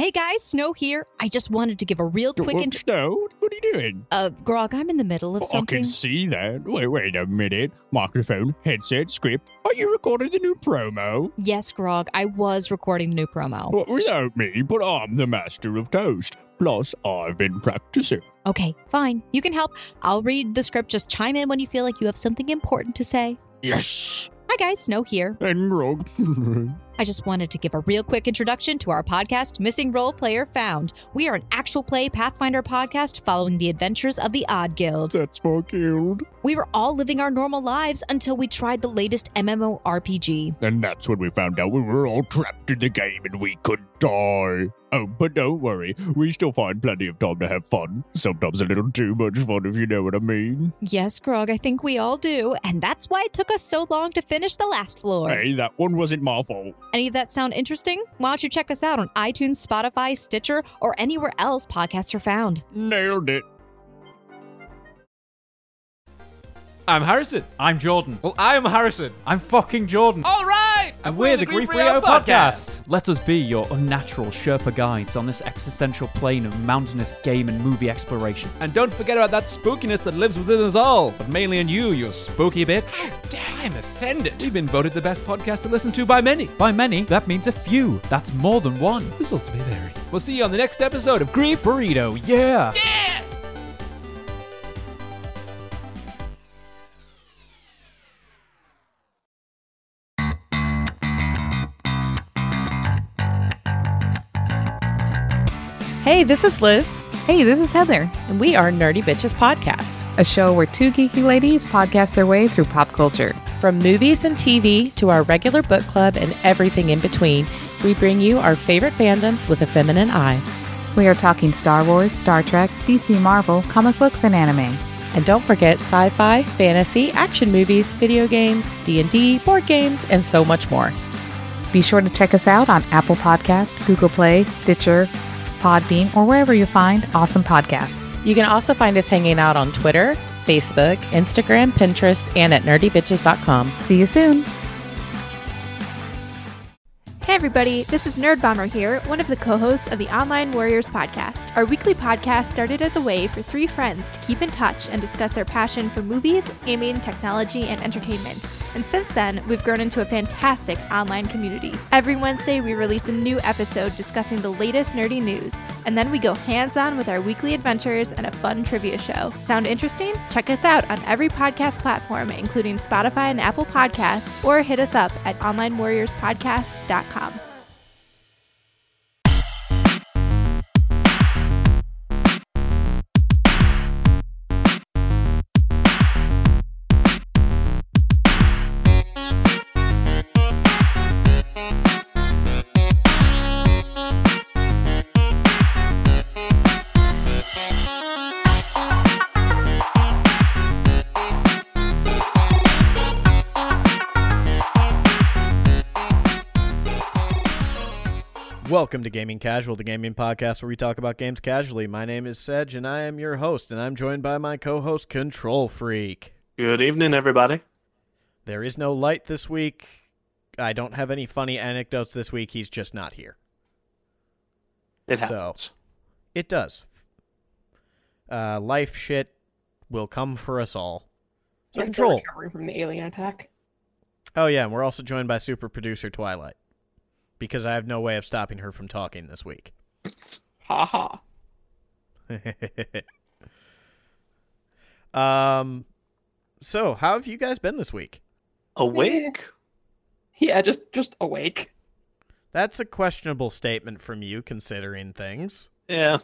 Hey guys, Snow here. I just wanted to give a real quick What, intro. Snow, what are you doing? Uh, Grog, I'm in the middle of Oh, I can see that. Wait, wait a minute. Microphone, headset, script. Are you recording the new promo? Yes, Grog, I was recording the new promo. Well, without me, but I'm the master of toast. Plus, I've been practicing. Okay, fine. You can help. I'll read the script. Just chime in when you feel like you have something important to say. Yes. Hi guys, Snow here. And Grog. I just wanted to give a real quick introduction to our podcast, Missing Role Player Found. We are an actual play Pathfinder podcast following the adventures of the Odd Guild. That's my guild. We were all living our normal lives until we tried the latest MMORPG. And that's when we found out we were all trapped in the game and we could die. Oh, but don't worry. We still find plenty of time to have fun. Sometimes a little too much fun, if you know what I mean. Yes, Grog, I think we all do, and that's why it took us so long to finish the last floor. Hey, that one wasn't my fault. Any of that sound interesting? Why don't you check us out on iTunes, Spotify, Stitcher, or anywhere else podcasts are found? Nailed it. I'm Harrison. I'm Jordan. Well, I'm Harrison. I'm fucking Jordan. All right. And we're the Grief Burrito podcast. Let us be your unnatural Sherpa guides on this existential plane of mountainous game and movie exploration. And don't forget about that spookiness that lives within us all, but mainly in you, you spooky bitch. Damn, I'm offended. We've been voted the best podcast to listen to by many. By many, that means a few. That's more than one. Results may vary. We'll see you on the next episode of Grief. Burrito, yeah. Yes! Hey, this is Liz, Hey, this is Heather, and we are Nerdy Bitches Podcast. a show where two geeky ladies podcast their way through pop culture. From movies and TV to our regular book club and everything in between, we bring you our favorite fandoms with a feminine eye. We are talking Star Wars, Star Trek, DC Marvel, comic books, and anime. And don't forget sci-fi, fantasy, action movies, video games, D&D, board games, and so much more. Be sure to check us out on Apple Podcast, Google Play, Stitcher, Podbean, or wherever you find awesome podcasts. You can also find us hanging out on Twitter, Facebook, Instagram, Pinterest, and at nerdybitches.com. See you soon. Hey everybody, this is Nerd Bomber here, one of the co-hosts of the Online Warriors podcast. Our weekly podcast started as a way for three friends to keep in touch and discuss their passion for movies, gaming, technology, and entertainment. And since then, we've grown into a fantastic online community. Every Wednesday, we release a new episode discussing the latest nerdy news, and then we go hands-on with our weekly adventures and a fun trivia show. Sound interesting? Check us out on every podcast platform, including Spotify and Apple Podcasts, or hit us up at onlinewarriorspodcast.com. Welcome to Gaming Casual, the gaming podcast where we talk about games casually. My name is Sedge, and I am your host, and I'm joined by my co-host Control Freak. Good evening, everybody. There is no light this week. I don't have any funny anecdotes this week. He's just not here. It So- happens. It does. Uh, life shit will come for us all. So And still Control. recovering from the alien attack. Oh yeah, and we're also joined by super producer Twilight, because I have no way of stopping her from talking this week. Ha ha. um, so how have you guys been this week? Awake? Yeah, just just awake. That's a questionable statement from you, considering things. Yeah.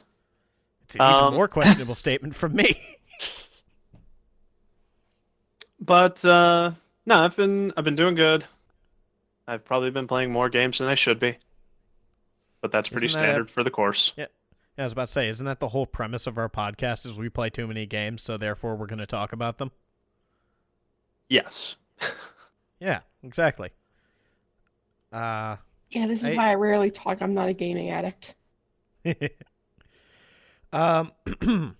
It's an even Um, more questionable statement from me. But uh no, I've been I've been doing good. I've probably been playing more games than I should be. But that's pretty Isn't that a- standard for the course. Yeah, I was about to say, isn't that the whole premise of our podcast? Is we play too many games, so therefore we're going to talk about them. Yes. Yeah, exactly. Uh, Yeah, this is I- why I rarely talk. I'm not a gaming addict. um,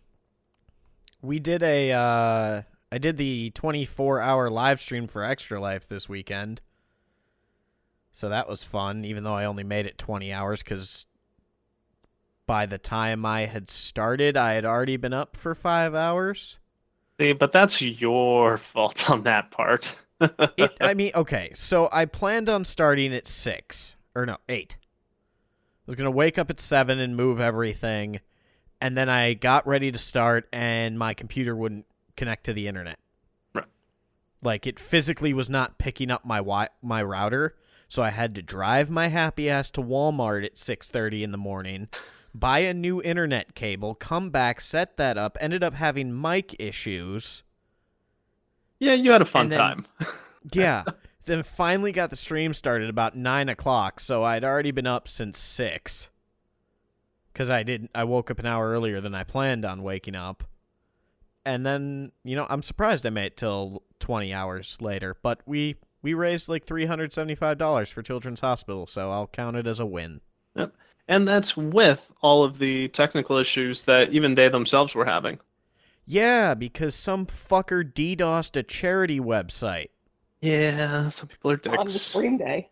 we did a uh, I did the 24 hour live stream for Extra Life this weekend. So that was fun, even though I only made it 20 hours because by the time I had started, I had already been up for five hours. See, but that's your fault on that part. It, I mean, okay, so I planned on starting at six or no eight. I was gonna wake up at seven and move everything, and then I got ready to start, and my computer wouldn't connect to the internet. Right. Like it physically was not picking up my wi- my router, so I had to drive my happy ass to Walmart at six thirty in the morning, buy a new internet cable, come back, set that up. Ended up having mic issues. yeah, you had a fun then- time. Yeah. then finally got the stream started about nine o'clock, so I'd already been up since six. Cause I didn't I woke up an hour earlier than I planned on waking up. And then, you know, I'm surprised I made it till twenty hours later. But we we raised like three hundred seventy five dollars for Children's Hospital, so I'll count it as a win. Yep. And that's with all of the technical issues that even they themselves were having. Yeah, because some fucker DDoSed a charity website. Yeah, some people are dicks. On the dicks. stream day.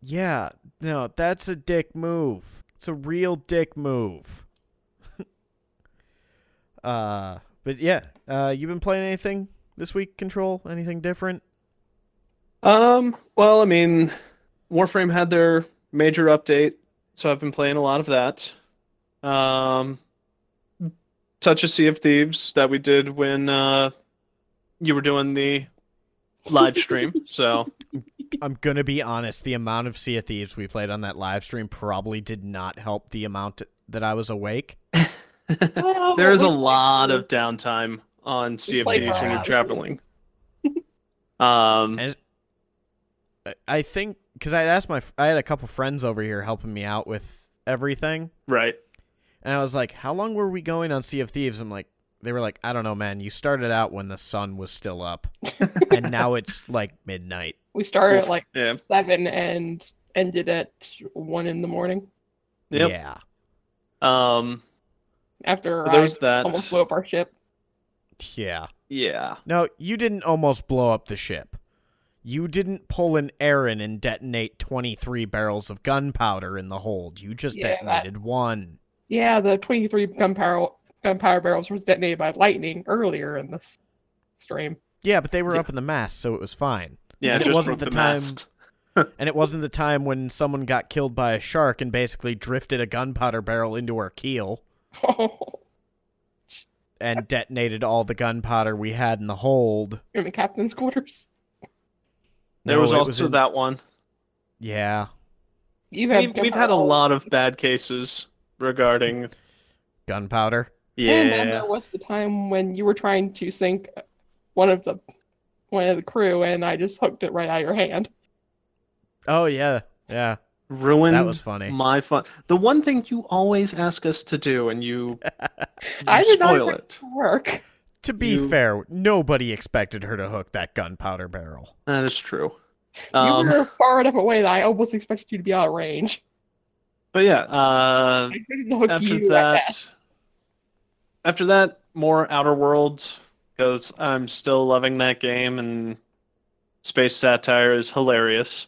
Yeah, no, that's a dick move. It's a real dick move. uh, but yeah, uh, you been playing anything this week? Control anything different? Um, well, I mean, Warframe had their major update, so I've been playing a lot of that. Um, Touch of Sea of Thieves that we did when uh, you were doing the live stream. so I'm gonna be honest. The amount of Sea of Thieves we played on that live stream probably did not help the amount that I was awake. Well, there is a lot of downtime on Sea of Thieves when you're traveling. Um, And I- I think because I asked my, I had a couple friends over here helping me out with everything. right. And I was like, "How long were we going on Sea of Thieves?" I'm like, they were like, "I don't know, man. You started out when the sun was still up, and now it's like midnight." We started at like Yeah. seven and ended at one in the morning Yep. Yeah, Um, after so there's I that. almost blew up our ship. yeah. Yeah. No, you didn't almost blow up the ship. You didn't pull an Aaron and detonate 23 barrels of gunpowder in the hold. You just Yeah, that- detonated one. Yeah, the 23 gunpowder gunpowder barrels was detonated by lightning earlier in this stream. Yeah, but they were Yeah. up in the mast, so it was fine. Yeah, And it it just wasn't broke the the time- mast. And it wasn't the time when someone got killed by a shark and basically drifted a gunpowder barrel into our keel and detonated all the gunpowder we had in the hold. in the captain's quarters. There No, was it also in- that one. Yeah. You've had We've, we've had a lot of bad cases regarding. Gunpowder. Yeah. And then there was the time when you were trying to sink one of the one of the crew, and I just hooked it right out of your hand. Oh, yeah. Yeah. Ruined That was funny. my fun. The one thing you always ask us to do, and you, you I did not spoil expect it. it work. To be You- fair, nobody expected her to hook that gunpowder barrel. That is true. you Um, were far enough away that I almost expected you to be out of range. but yeah, uh, I expected to hook after you that, at after that, more Outer Worlds because I'm still loving that game, and space satire is hilarious.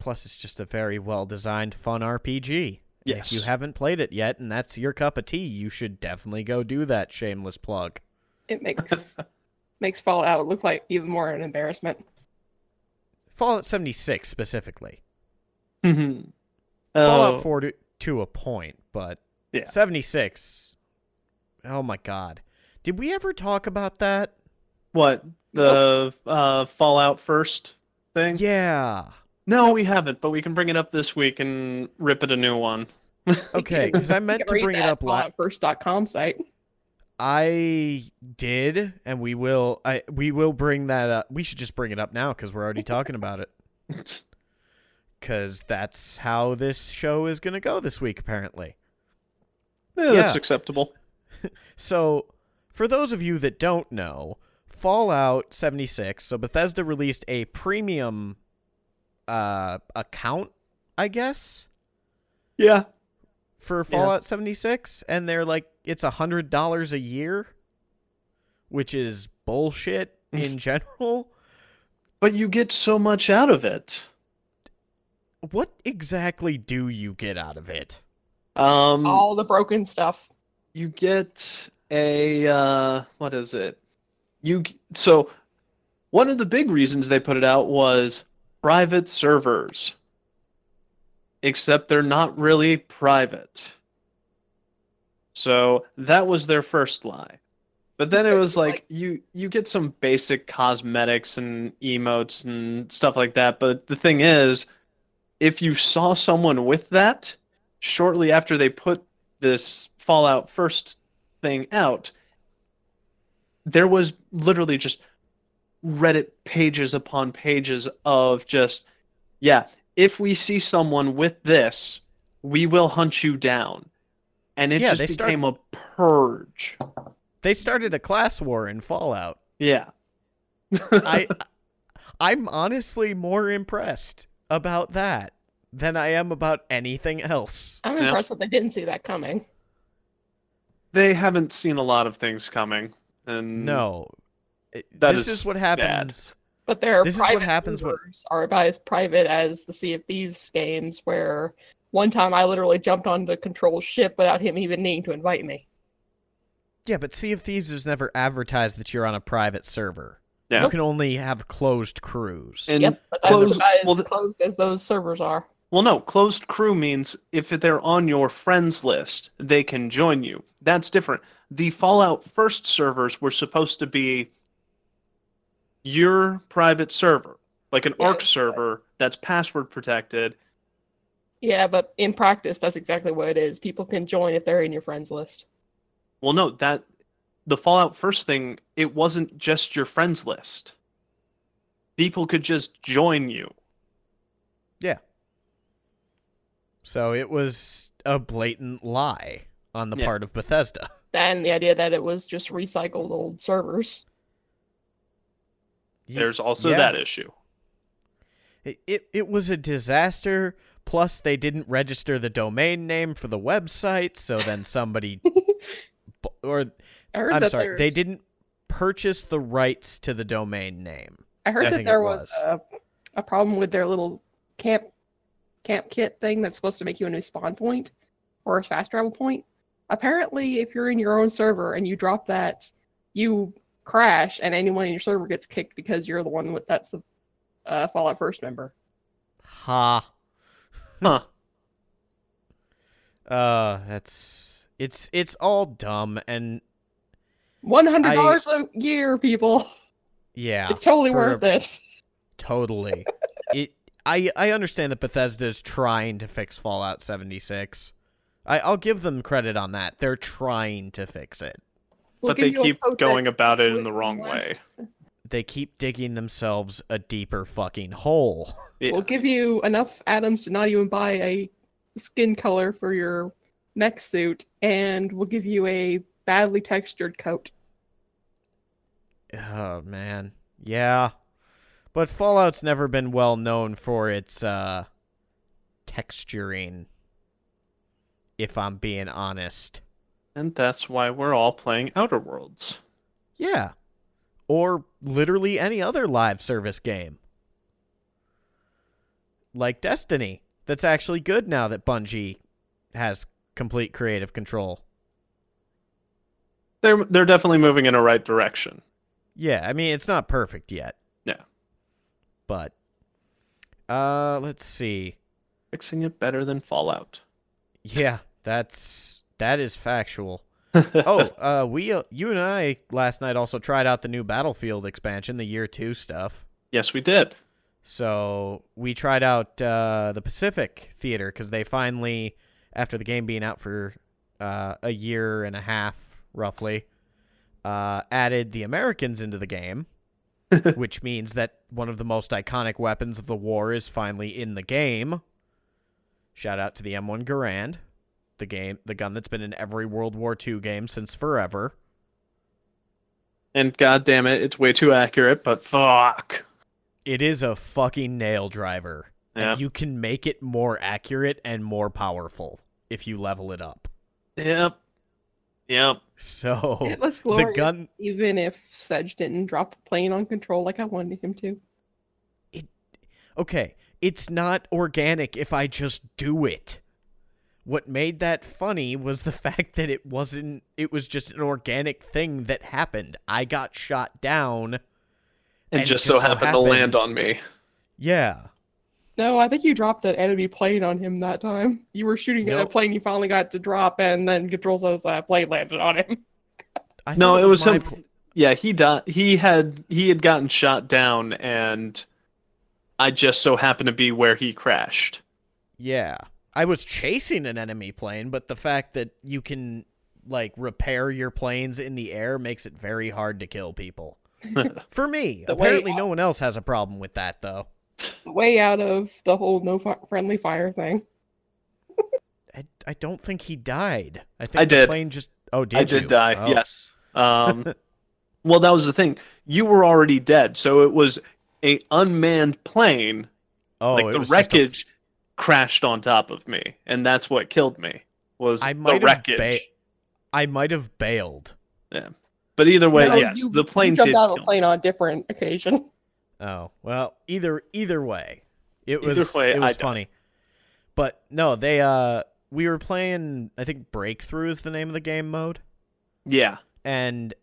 Plus, it's just a very well designed, fun RPG. Yes. If you haven't played it yet and that's your cup of tea, you should definitely go do that. Shameless plug. It makes makes Fallout look like even more an embarrassment. Fallout 76 specifically. oh, Fallout 4 to, to a point, but Yeah. 76. Oh my god. Did we ever talk about that? what the uh, Fallout first thing? Yeah. No, we haven't, but we can bring it up this week and rip it a new one. Okay, because I meant to bring it up last. First.com site. I did, and we will. I we will bring that up. We should just bring it up now because we're already talking about it. Because that's how this show is going to go this week, apparently. Yeah, that's Yeah. acceptable. So, for those of you that don't know, Fallout 76. So Bethesda released a premium uh account, I guess, Yeah. For Yeah. Fallout 76, and they're like it's a hundred dollars a year, which is bullshit in general. But you get so much out of it. What exactly do you get out of it? Um, All the broken stuff. you get a uh, what is it? You so one of the big reasons they put it out was private servers. Except they're not really private. So that was their first lie. But then it was basically like you you get some basic cosmetics and emotes and stuff like that, but the thing is if you saw someone with that shortly after they put this Fallout first thing out, there was literally just Reddit pages upon pages of just, yeah, if we see someone with this, we will hunt you down. And it Yeah, just they start- became a purge. They started a class war in Fallout. Yeah. I I'm honestly more impressed about that than I am about anything else. I'm Yeah. impressed that they didn't see that coming. they haven't seen a lot of things coming. And No. It- That this is is what happens. But their This is what private happens when- servers are about as private as the Sea of Thieves games, where one time I literally jumped onto Control's ship without him even needing to invite me. Yeah, but Sea of Thieves has never advertised that you're on a private server. Yeah. You can only have closed crews. And yep, but that's closed- about as well, the- closed as those servers are. Well, no, closed crew means if they're on your friends list, they can join you. That's different. The Fallout First servers were supposed to be your private server, like an Yeah, ARK that's server that's password protected. Yeah, but in practice, that's exactly what it is. People can join if they're in your friends list. Well, no, that the Fallout First thing, it wasn't just your friends list. People could just join you. Yeah. So it was a blatant lie on the Yeah. part of Bethesda. And the idea that it was just recycled old servers. Ye- There's also yeah. that issue. It, it it was a disaster. Plus, they didn't register the domain name for the website, so then somebody, or I heard I'm sorry, there, they didn't purchase the rights to the domain name. I heard I that there was, was. A, a problem with their little camp camp kit thing that's supposed to make you a new spawn point or a fast travel point. Apparently, if you're in your own server and you drop that, you crash, and anyone in your server gets kicked because you're the one with that's the uh, Fallout First member. Ha. Huh. Uh, that's it's it's all dumb and One hundred dollars a year, people. yeah, it's totally worth a- it. Totally. it. I I understand that Bethesda is trying to fix Fallout 76. I I'll give them credit on that. They're trying to fix it. We'll but they keep going about it in the wrong way. They keep digging themselves a deeper fucking hole. Yeah. We'll give you enough atoms to not even buy a skin color for your mech suit, and we'll give you a badly textured coat. Oh man. Yeah. But Fallout's never been well known for its uh texturing. If I'm being honest. And that's why we're all playing Outer Worlds. Yeah. Or literally any other live service game. Like Destiny. That's actually good now that Bungie has complete creative control. They're they're definitely moving in a right direction. Yeah, I mean it's not perfect yet. Yeah. But uh let's see. Fixing it better than Fallout. Yeah, that's that is factual. oh, uh we uh, you and I last night also tried out the new Battlefield expansion, the year 2 stuff. yes, we did. So we tried out uh, the Pacific Theater because they finally, after the game being out for uh, a year and a half, roughly, uh, added the Americans into the game, which means that one of the most iconic weapons of the war is finally in the game. Shout out to the M1 Garand, the game, the gun that's been in every World War II game since forever. And god damn it, it's way too accurate, but fuck. It is a fucking nail driver. Yeah. And you can make it more accurate and more powerful if you level it up. Yep. Yep. So it was the gun even if Sedge didn't drop the plane on control like I wanted him to. It okay, it's not organic if I just do it. What made that funny was the fact that it wasn't it was just an organic thing that happened. I got shot down and, And just, just so so happened, to land on me. Yeah. No, I think you dropped an enemy plane on him that time. You were shooting at a plane you finally got to drop, and then control says that uh, plane landed on him. I No, thought it was my him. pl- Yeah, he died. He had he had gotten shot down, and I just so happened to be where he crashed. Yeah. I was chasing an enemy plane, but the fact that you can like repair your planes in the air makes it very hard to kill people. For me, The apparently no one else has a problem with that though. Way out of the whole no fi- friendly fire thing. I, I don't think he died. I think I the did. plane just Oh, did I did die. Oh. Yes. Um, well, that was the thing. You were already dead, so it was a unmanned plane. Oh, like it the was just a f- wreckage crashed on top of me, and that's what killed me. Was I the might have wreckage? ba- I might have bailed. yeah. But either way, No, yes, you- the plane you jumped did. out of kill a plane on a different occasion. Oh well, either either way, it Either was way, it I was died. funny. But no, they uh we were playing. I think Breakthrough is the name of the game mode. Yeah, and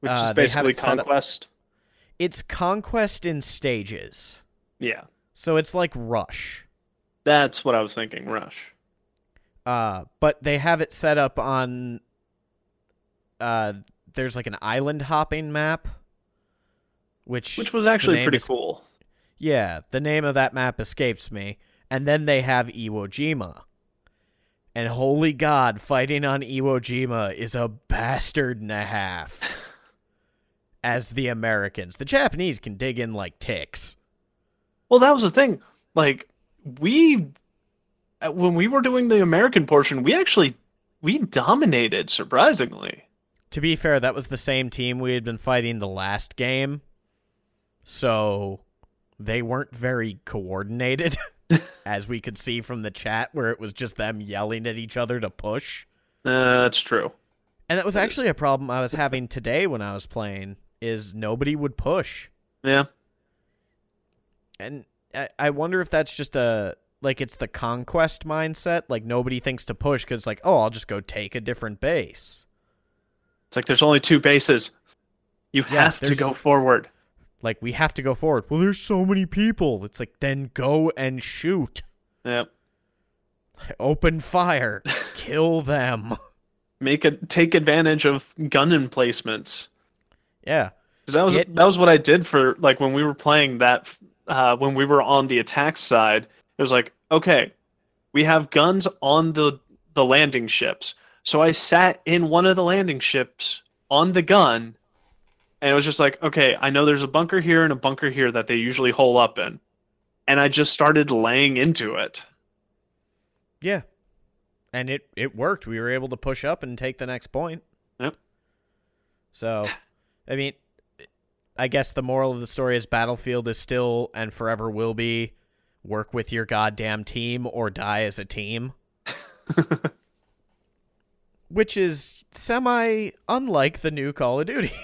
which Uh, is basically it up- conquest. it's conquest in stages. Yeah, So it's like Rush. That's what I was thinking. Rush. Uh, but they have it set up on. Uh, there's like an island hopping map, which Which was actually pretty is- cool. Yeah, the name of that map escapes me. And then they have Iwo Jima. And holy god, fighting on Iwo Jima is a bastard and a half. As the Americans. The Japanese can dig in like ticks. Well, that was the thing. Like we, uh, when we were doing the American portion, we actually we dominated surprisingly. To be fair, that was the same team we had been fighting the last game. So they weren't very coordinated, as we could see from the chat, where it was just them yelling at each other to push. Uh, that's true. And that was actually a problem I was having today when I was playing is nobody would push. Yeah. And I, I wonder if that's just a like it's the conquest mindset, like nobody thinks to push cuz like, "Oh, I'll just go take a different base." It's like there's only two bases. You Yeah, have to go forward. Like we have to go forward. Well, there's so many people. It's like then go and shoot. Yep. Open fire. Kill them. Make it take advantage of gun emplacements. Yeah. that was Get- that was what I did for like when we were playing that uh, when we were on the attack side. It was like okay, we have guns on the the landing ships. So I sat in one of the landing ships on the gun, and it was just like okay, I know there's a bunker here and a bunker here that they usually hole up in, and I just started laying into it. Yeah. And it it worked. We were able to push up and take the next point. Yep. So, I mean, I guess the moral of the story is Battlefield is still and forever will be work with your goddamn team or die as a team. Which is semi unlike the new Call of Duty.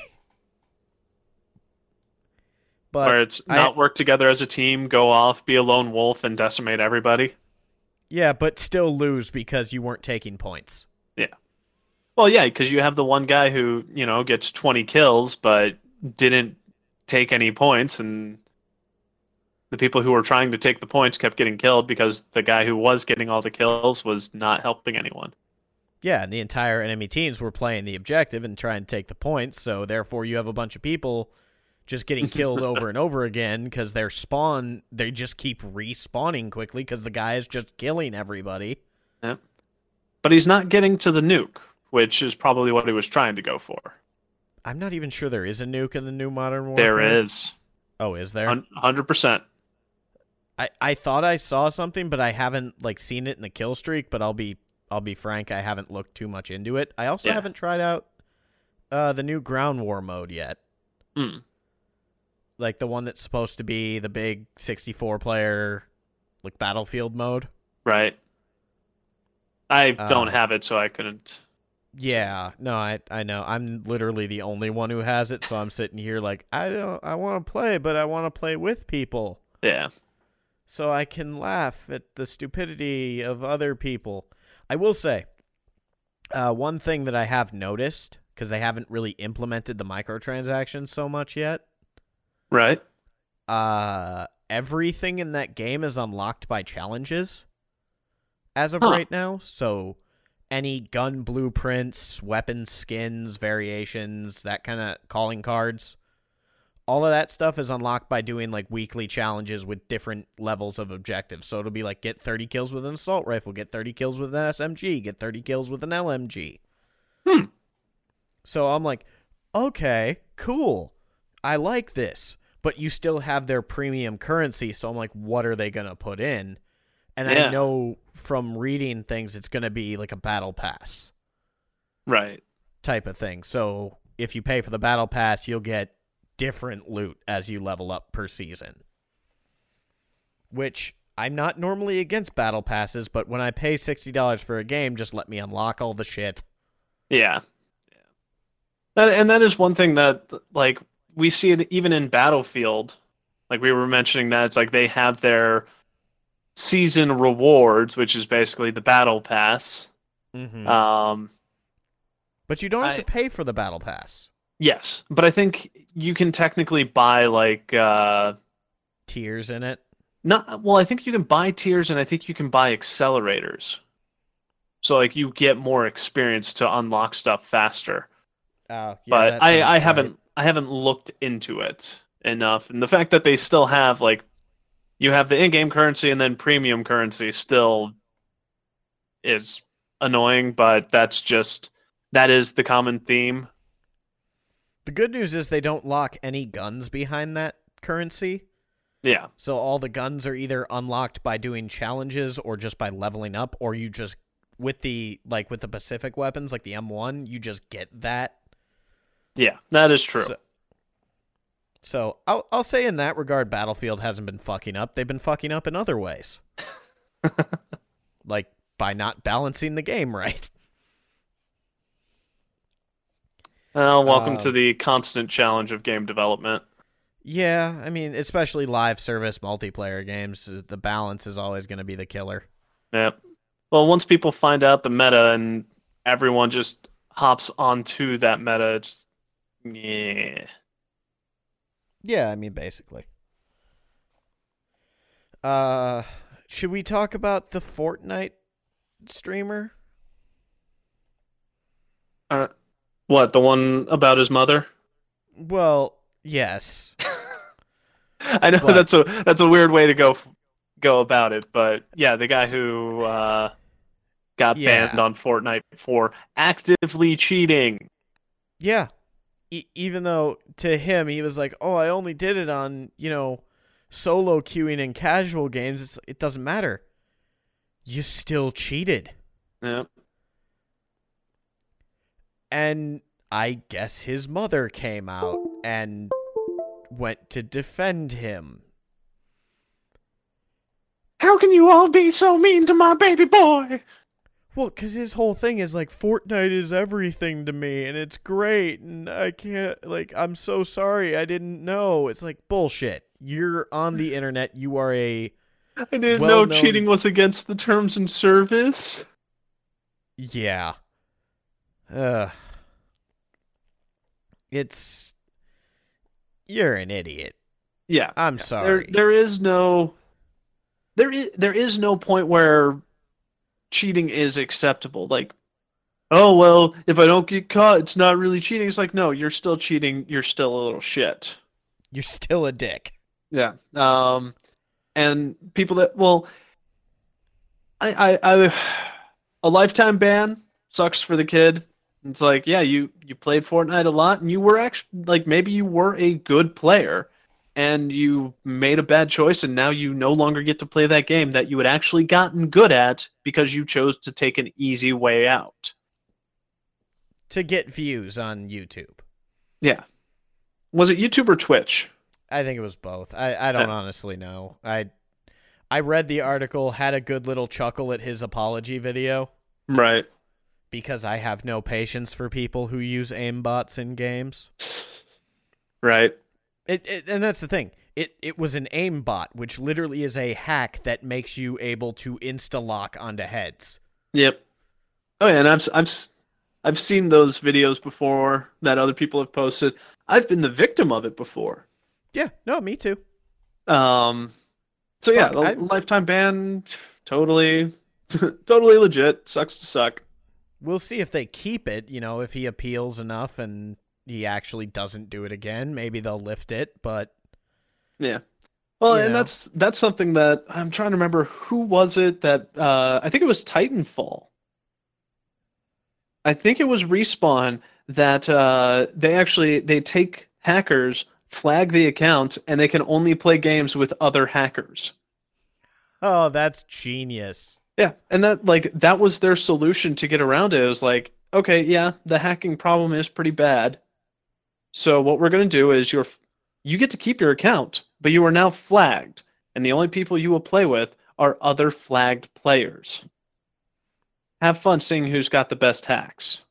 but Where it's I- not work together as a team, go off, be a lone wolf, and decimate everybody. yeah, but still lose because you weren't taking points. Yeah. Well, yeah, because you have the one guy who you know gets 20 kills but didn't take any points, and the people who were trying to take the points kept getting killed because the guy who was getting all the kills was not helping anyone. Yeah, and the entire enemy teams were playing the objective and trying to take the points, so therefore you have a bunch of people just getting killed over and over again because their spawn they just keep respawning quickly because the guy is just killing everybody. Yeah. But he's not getting to the nuke, which is probably what he was trying to go for. I'm not even sure there is a nuke in the new Modern Warfare. There is Oh, is there? 100%. I, I thought I saw something, but I haven't like seen it in the kill streak. But I'll be I'll be frank, I haven't looked too much into it. I also Yeah. haven't tried out uh, the new ground war mode yet. Hmm. Like the one that's supposed to be the big 64 player like battlefield mode. Right. I don't Uh, have it, so I couldn't. Yeah, no, I I know. I'm literally the only one who has it, so I'm sitting here like I don't I want to play, but I want to play with people Yeah. so I can laugh at the stupidity of other people. I will say, uh, one thing that I have noticed because they haven't really implemented the microtransactions so much yet. Right. Uh, everything in that game is unlocked by challenges as of Huh. right now. So any gun blueprints, weapon skins, variations, that kind of calling cards, all of that stuff is unlocked by doing like weekly challenges with different levels of objectives. So it'll be like get 30 kills with an assault rifle, get 30 kills with an SMG, get 30 kills with an LMG. Hmm. So I'm like, okay, cool. I like this. But you still have their premium currency, so I'm like, what are they gonna put in? And Yeah. I know from reading things it's gonna be like a battle pass Right. type of thing. So if you pay for the battle pass, you'll get different loot as you level up per season. Which I'm not normally against battle passes, but when I pay $60 for a game, just let me unlock all the shit. Yeah. Yeah. That and that is one thing that like we see it even in Battlefield. Like we were mentioning that it's like they have their season rewards, which is basically the battle pass. Mm-hmm. Um but you don't have I- to pay for the battle pass. yes, but I think you can technically buy like uh Tiers in it. not well, I think you can buy tiers and I think you can buy accelerators. So like you get more experience to unlock stuff faster. Uh, yeah, but I, I right. haven't I haven't looked into it enough, and the fact that they still have like you have the in-game currency and then premium currency still is annoying, but that's just that is the common theme. The good news is they don't lock any guns behind that currency. Yeah, So all the guns are either unlocked by doing challenges or just by leveling up, or you just with the like with the Pacific weapons, like the M1, you just get that. yeah, that is true. So, so I'll I'll say in that regard, Battlefield hasn't been fucking up. They've been fucking up in other ways, like by not balancing the game right. Well, welcome to um, the constant challenge of game development. Yeah, I mean, especially live service multiplayer games, uh, the balance is always going to be the killer. Yeah. Well, once people find out the meta and everyone just hops onto that meta, just yeah. Yeah, I mean, basically. Uh, should we talk about the Fortnite streamer? Uh, what the one about his mother? Well, yes. I know But- that's a that's a weird way to go go about it, but yeah, the guy who uh, got Yeah. banned on Fortnite for actively cheating. Yeah. E- even though to him he was like, "Oh, I only did it on, you know, solo queuing and casual games. It's, it doesn't matter. You still cheated." Yeah. And I guess his mother came out and went to defend him. How can you all be so mean to my baby boy? Well, because his whole thing is like Fortnite is everything to me, and it's great, and I can't like I'm so sorry I didn't know. It's like bullshit. You're on the internet. You are a I didn't know Well-known- cheating was against the terms and service. yeah. Uh. It's you're an idiot. Yeah. I'm There sorry. there is no there is there is no point where cheating is acceptable. Like oh well, if I don't get caught, it's not really cheating. It's like no, you're still cheating. You're still a little shit. You're still a dick. Yeah. Um, and people that well, I, I, I, a lifetime ban sucks for the kid. It's like, yeah, you you played Fortnite a lot, and you were actually like maybe you were a good player, and you made a bad choice, and now you no longer get to play that game that you had actually gotten good at because you chose to take an easy way out. To get views on YouTube. Yeah. Was it YouTube or Twitch? I think it was both. I, I don't Uh, honestly know. I I read the article, had a good little chuckle at his apology video Right. because I have no patience for people who use aimbots in games. Right. It, it and that's the thing. It it was an aimbot, which literally is a hack that makes you able to insta lock onto heads. Yep. Oh yeah, and I've I've I've seen those videos before that other people have posted. I've been the victim of it before. Yeah, no, me too. Um, so yeah, Fuck, the I'm- lifetime ban, totally, totally legit. Sucks to suck. We'll see if they keep it. You know, if he appeals enough and he actually doesn't do it again, maybe they'll lift it. But Yeah. Well, and know. that's that's something that I'm trying to remember. Who was it that uh, I think it was Titanfall. I think it was Respawn that uh, they actually they take hackers, flag the account, and they can only play games with other hackers. oh, that's genius. Yeah, and that like that was their solution to get around it. It was like, okay, yeah, the hacking problem is pretty bad. So what we're going to do is you're you get to keep your account, but you are now flagged, and the only people you will play with are other flagged players. Have fun seeing who's got the best hacks.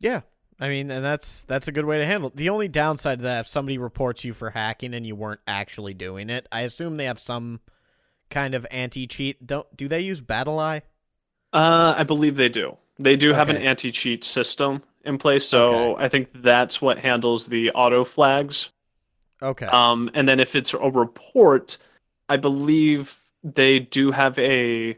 Yeah. I mean, and that's that's a good way to handle it. The only downside to that, if somebody reports you for hacking and you weren't actually doing it, I assume they have some kind of anti-cheat. Don't do they use Battle BattlEye? Uh, I believe they do. They do have an anti-cheat system in place, so I think that's what handles the auto flags. Okay. Um, and then if it's a report, I believe they do have a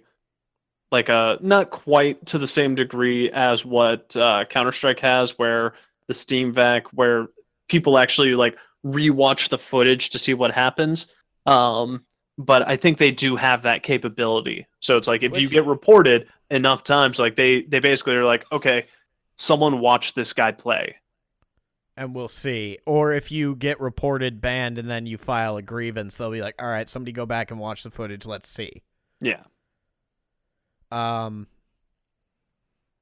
like a not quite to the same degree as what uh, Counter Strike has, where the Steam VAC, where people actually like rewatch the footage to see what happens. Um, but I think they do have that capability. So it's like if you get reported enough times, like they they basically are like, okay, someone watch this guy play. and we'll see. Or if you get reported banned and then you file a grievance, they'll be like, "All right, somebody go back and watch the footage. Let's see." Yeah. Um.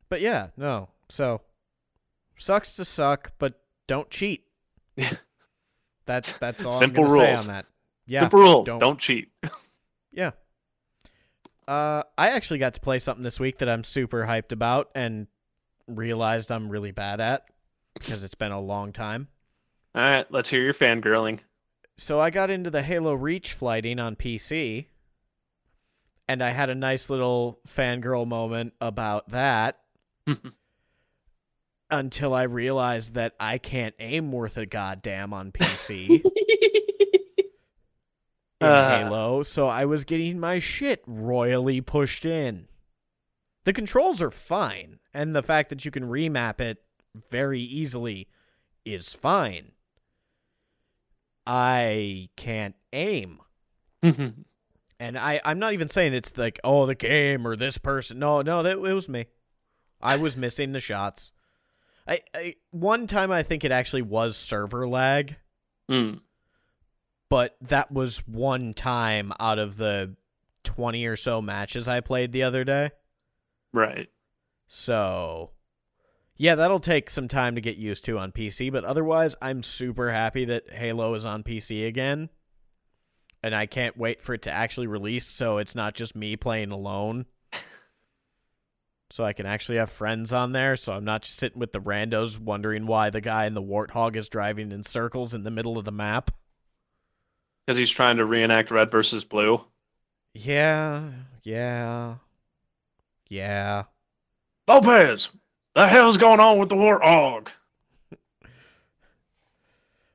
But yeah, no. So sucks to suck, but don't cheat. That's that's all Simple I'm gonna rules. say on that. Yeah, Simple rules. don't- don't cheat. Yeah. Uh, I actually got to play something this week that I'm super hyped about and realized I'm really bad at because it's been a long time. All right, let's hear your fangirling. So I got into the Halo Reach flighting on PC, and I had a nice little fangirl moment about that until I realized that I can't aim worth a goddamn on PC in Uh. Halo, so I was getting my shit royally pushed in. The controls are fine, and the fact that you can remap it very easily is fine. I can't aim. And I, I'm not even saying it's like, oh, the game or this person. No, no, that it was me. I was missing the shots. I, I one time I think it actually was server lag, Hmm. but that was one time out of the 20 or so matches I played the other day. Right. So, yeah, that'll take some time to get used to on PC, but otherwise, I'm super happy that Halo is on PC again. And I can't wait for it to actually release so it's not just me playing alone. So I can actually have friends on there, so I'm not just sitting with the randos wondering why the guy in the warthog is driving in circles in the middle of the map. Because he's trying to reenact red versus blue. Yeah, yeah, yeah. Lopez, the hell's going on with the warthog?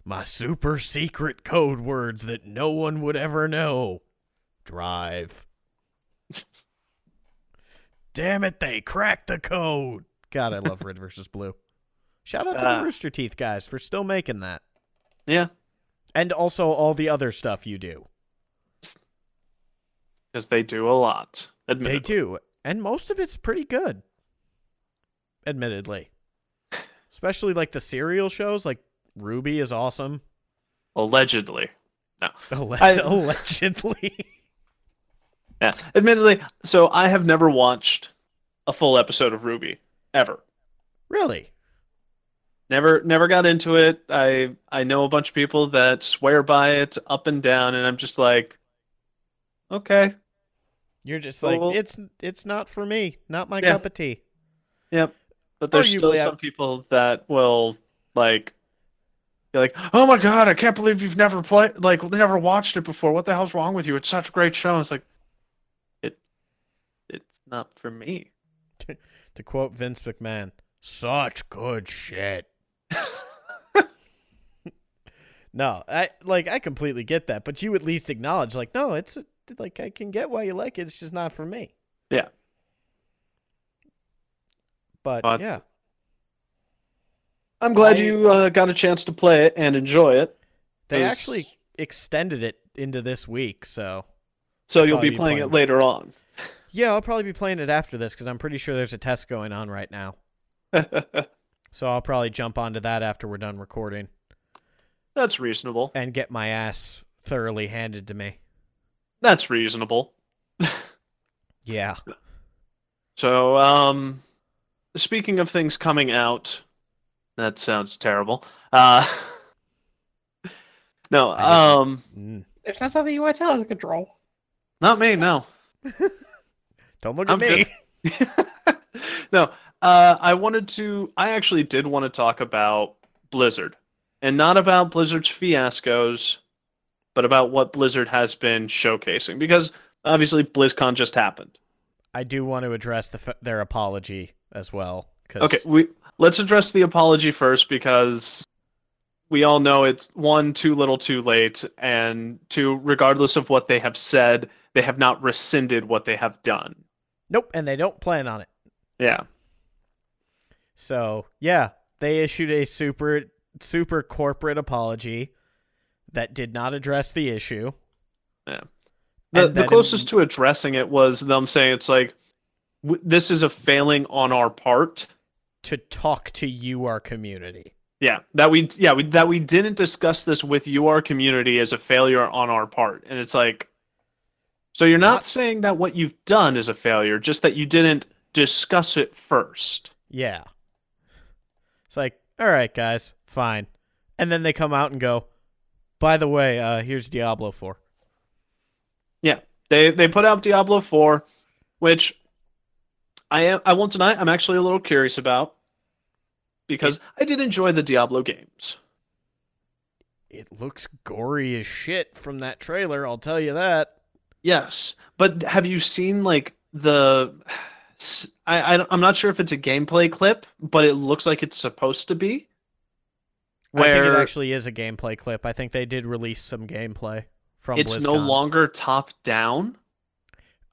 My super secret code words that no one would ever know. Drive. Damn it, they cracked the code. God, I love Red versus Blue. Shout out to Ah. the Rooster Teeth guys for still making that. Yeah, And also all the other stuff you do. because they do a lot. They do. And most of it's pretty good. Admittedly. Especially like the serial shows, like RWBY is awesome. Allegedly. No. Alle- I- allegedly. Yeah. Admittedly, so I have never watched a full episode of RWBY ever. really? Never never got into it. I I know a bunch of people that swear by it up and down and I'm just like okay. You're just like Well- it's it's not for me, not my Yeah. cup of tea. Yep. But there's still Arguably, I- some people that will like be like, "Oh my god, I can't believe you've never played like never watched it before. What the hell's wrong with you? It's such a great show." It's like it it's not for me. To quote Vince McMahon, such good shit. no, I like I completely get that, but you at least acknowledge like no, it's a, like I can get why you like it, it's just not for me. Yeah. But, But- yeah, I'm glad I- you uh, got a chance to play it and enjoy it. they 'cause- actually extended it into this week, so So you'll probably be be playing it later on. yeah, I'll probably be playing it after this because I'm pretty sure there's a test going on right now. So I'll probably jump onto that after we're done recording That's reasonable. and get my ass thoroughly handed to me. That's reasonable. Yeah. So, um, speaking of things coming out, that sounds terrible. Uh, no, um, Mm. There's not something you want to tell us, a control. not me. No, Don't look at I'm me. good. no. Uh, I wanted to. I actually did want to talk about Blizzard, and not about Blizzard's fiascos, but about what Blizzard has been showcasing. Because obviously, BlizzCon just happened. I do want to address the, their apology as well. 'cause- Okay, we let's address the apology first because we all know it's one too little, too late, and two, regardless of what they have said, they have not rescinded what they have done. Nope, and they don't plan on it. Yeah, So yeah, they issued a super super corporate apology that did not address the issue. yeah. The the closest im- to addressing it was them saying it's like w- this is a failing on our part. to talk to you, our community. Yeah, that we yeah we, that we didn't discuss this with you, our community, as a failure on our part, and it's like, so you're not Not- saying that what you've done is a failure, just that you didn't discuss it first. Yeah. It's like, all right, guys, fine. And then they come out and go, by the way, uh, here's Diablo 4. Yeah, they they put out Diablo four, which I am I won't deny I'm actually a little curious about because I did enjoy the Diablo games. It looks gory as shit from that trailer, I'll tell you that. Yes, but have you seen like the? I, I am not sure if it's a gameplay clip, but it looks like it's supposed to be. I think it actually is a gameplay clip. I think they did release some gameplay from it's no longer top down.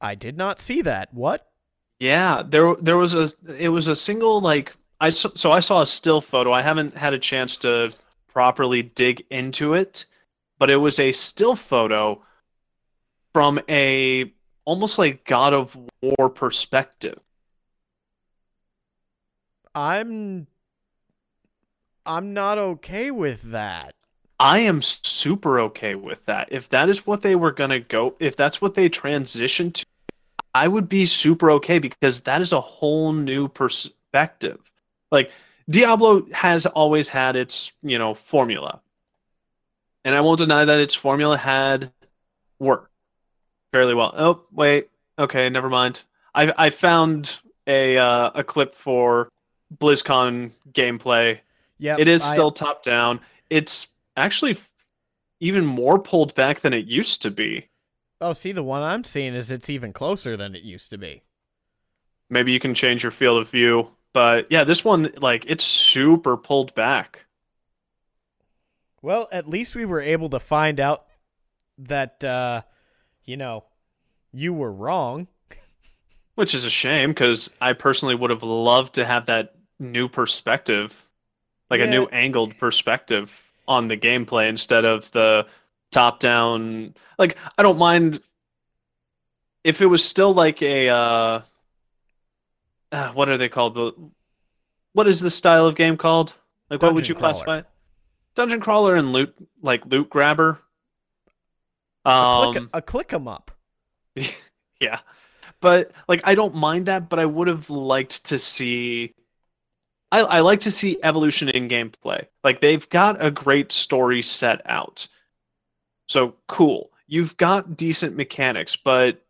I did not see that. What? Yeah, there there was a it was a single like I so I saw a still photo. I haven't had a chance to properly dig into it, but it was a still photo from a almost like God of War perspective. I'm I'm not okay with that. I am super okay with that. If that is what they were going to go, if that's what they transitioned to, I would be super okay because that is a whole new perspective. Like Diablo has always had its, you know, formula. And I won't deny that its formula had worked fairly well. Oh, wait. Okay, never mind. I I found a uh, a clip for BlizzCon gameplay Yeah, it is I- still top down. It's actually even more pulled back than it used to be. Oh, see, the one I'm seeing is it's even closer than it used to be. Maybe you can change your field of view, but yeah, this one like it's super pulled back. Well, at least we were able to find out that uh, you know, you were wrong. Which is a shame because I personally would have loved to have that new perspective, like a new angled perspective on the gameplay instead of the top down. Like, I don't mind if it was still like a, uh, uh, what are they called? The What is this style of game called? Like, what would you crawler. classify it? Dungeon crawler and loot, like loot grabber. A Um, click, a click 'em up. yeah. But like I don't mind that, but I would have liked to see I, I like to see evolution in gameplay. Like they've got a great story set out. So cool. You've got decent mechanics, but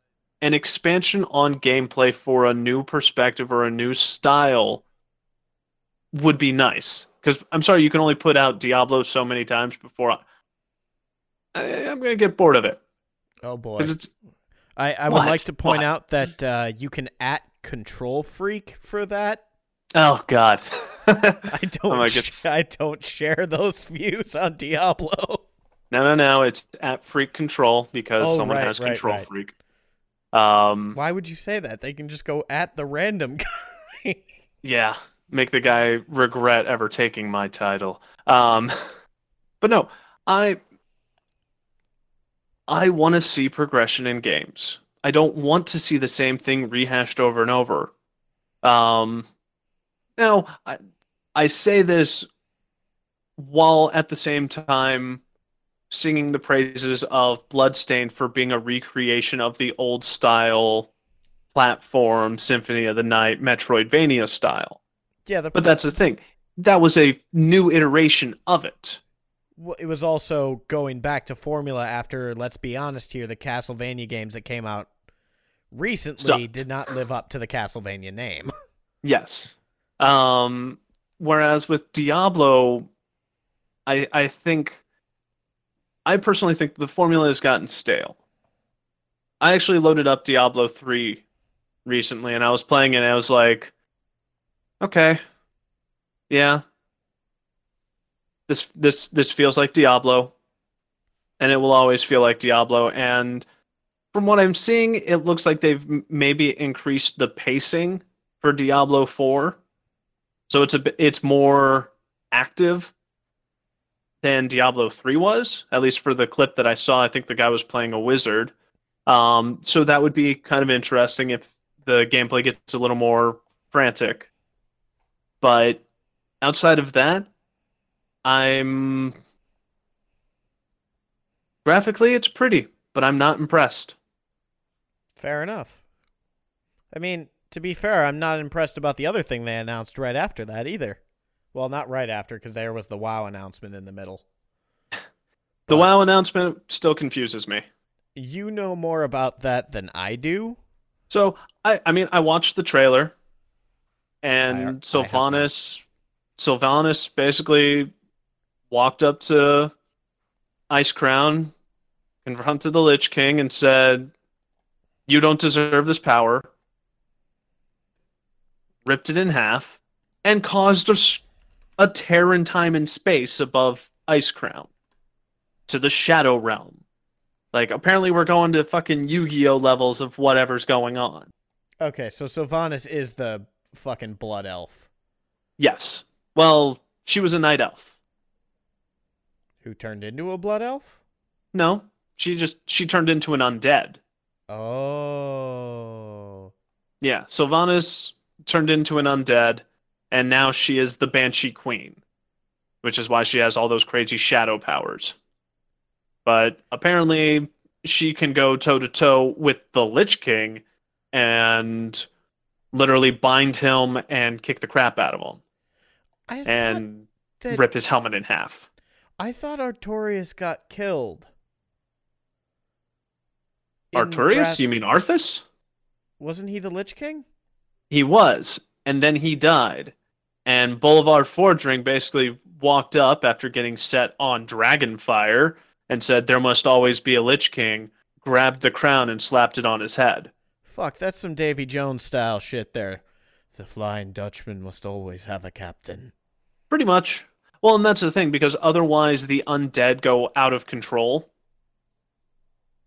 an expansion on gameplay for a new perspective or a new style would be nice. Because I'm sorry, you can only put out Diablo so many times before I, I, I'm gonna get bored of it. Oh boy! I, I would like to point What? out that uh, you can at control freak for that. Oh God. I don't. might sh- I don't share those views on Diablo. No, no, no. It's at Freak Control because Oh, someone right, has right, Control right. Freak. Um, Why would you say that? They can just go at the random guy. yeah, make the guy regret ever taking my title. Um, but no, I I want to see progression in games. I don't want to see the same thing rehashed over and over. Um, now, I, I say this while at the same time singing the praises of Bloodstained for being a recreation of the old style platform Symphony of the Night Metroidvania style. yeah, the, But that's the thing. That was a new iteration of it. Well, it was also going back to formula after, let's be honest here, the Castlevania games that came out recently Sucked. did not live up to the Castlevania name. Yes. Um, whereas with Diablo, I I think I personally think the formula has gotten stale. I actually loaded up Diablo 3 recently and I was playing it and I was like, okay. Yeah. This this this feels like Diablo. And it will always feel like Diablo and from what I'm seeing, it looks like they've maybe increased the pacing for Diablo 4. So it's a it's more active than Diablo 3 was, at least for the clip that I saw. I think the guy was playing a wizard. Um, so that would be kind of interesting if the gameplay gets a little more frantic. But outside of that, I'm graphically it's pretty, but I'm not impressed. Fair enough. I mean, to be fair, I'm not impressed about the other thing they announced right after that either. Well, not right after, because there was the WoW announcement in the middle. The WoW announcement still confuses me. You know more about that than I do. So I, I mean, I watched the trailer, I- I and not. Sylvanas, Sylvanas basically walked up to Icecrown, confronted the Lich King, and said, "You don't deserve this power." Ripped it in half, and caused a, a tear in time and space above Icecrown to the Shadow Realm. Like, apparently, we're going to fucking Yu-Gi-Oh levels of whatever's going on. Okay, so Sylvanas is the fucking blood elf Yes. Well, she was a night elf. who turned into a blood elf. No, she just she turned into an undead. Oh, Yeah, Sylvanas turned into an undead, and now she is the Banshee Queen, which is why she has all those crazy shadow powers. But apparently, she can go toe to toe with the Lich King and literally bind him and kick the crap out of him I and that rip his helmet in half. I thought Artorias got killed. Wrath- You mean Arthas? Wasn't he the Lich King? He was, and then he died. And Bolvar Fordragon basically walked up after getting set on Dragonfire and said there must always be a Lich King, grabbed the crown and slapped it on his head. Fuck, that's some Davy Jones style shit there. The Flying Dutchman must always have a captain. Pretty much. Well, and that's the thing, because otherwise the undead go out of control.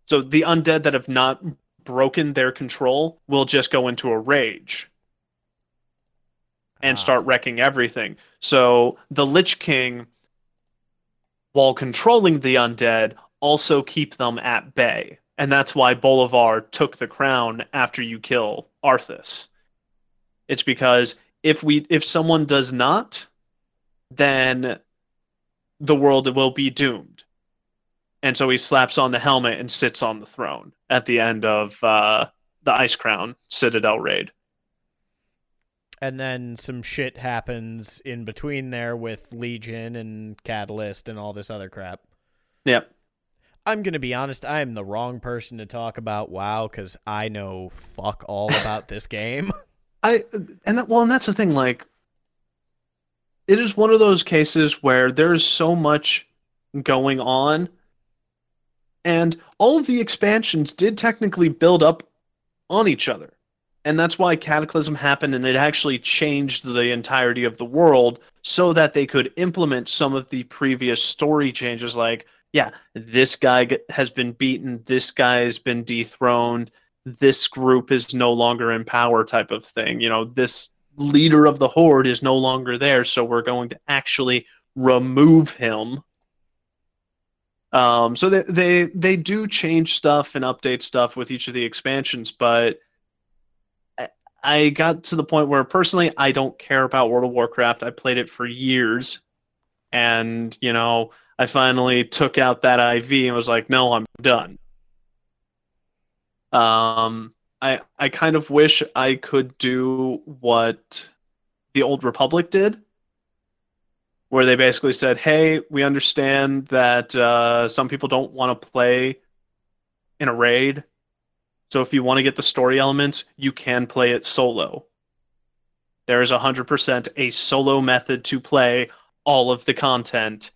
So the undead that have not broken their control will just go into a rage. And Ah. start wrecking everything. So the Lich King, while controlling the undead, also keep them at bay. And that's why Bolvar took the crown after you kill Arthas. It's because if we if someone does not, then the world will be doomed. And so he slaps on the helmet and sits on the throne at the end of uh, the Icecrown Citadel raid. And then some shit happens in between there with Legion and Cataclysm and all this other crap. Yep. I'm going to be honest, I am the wrong person to talk about WoW because I know fuck all about this game. I and that well, and that's the thing. Like, it is one of those cases where there's so much going on, and all of the expansions did technically build up on each other, And that's why Cataclysm happened and it actually changed the entirety of the world so that they could implement some of the previous story changes like, yeah, this guy has been beaten, this guy has been dethroned, this group is no longer in power type of thing. You know, this leader of the horde is no longer there, so we're going to actually remove him. Um, so they, they they do change stuff and update stuff with each of the expansions, but I- got to the point where personally I don't care about World of Warcraft. I played it for years, and you know I finally took out that IV and was like, no, I'm done. Um, I I kind of wish I could do what the Old Republic did, where they basically said, "Hey, we understand that uh, some people don't want to play in a raid, so if you want to get the story elements, you can play it solo. There is 100% a solo method to play all of the content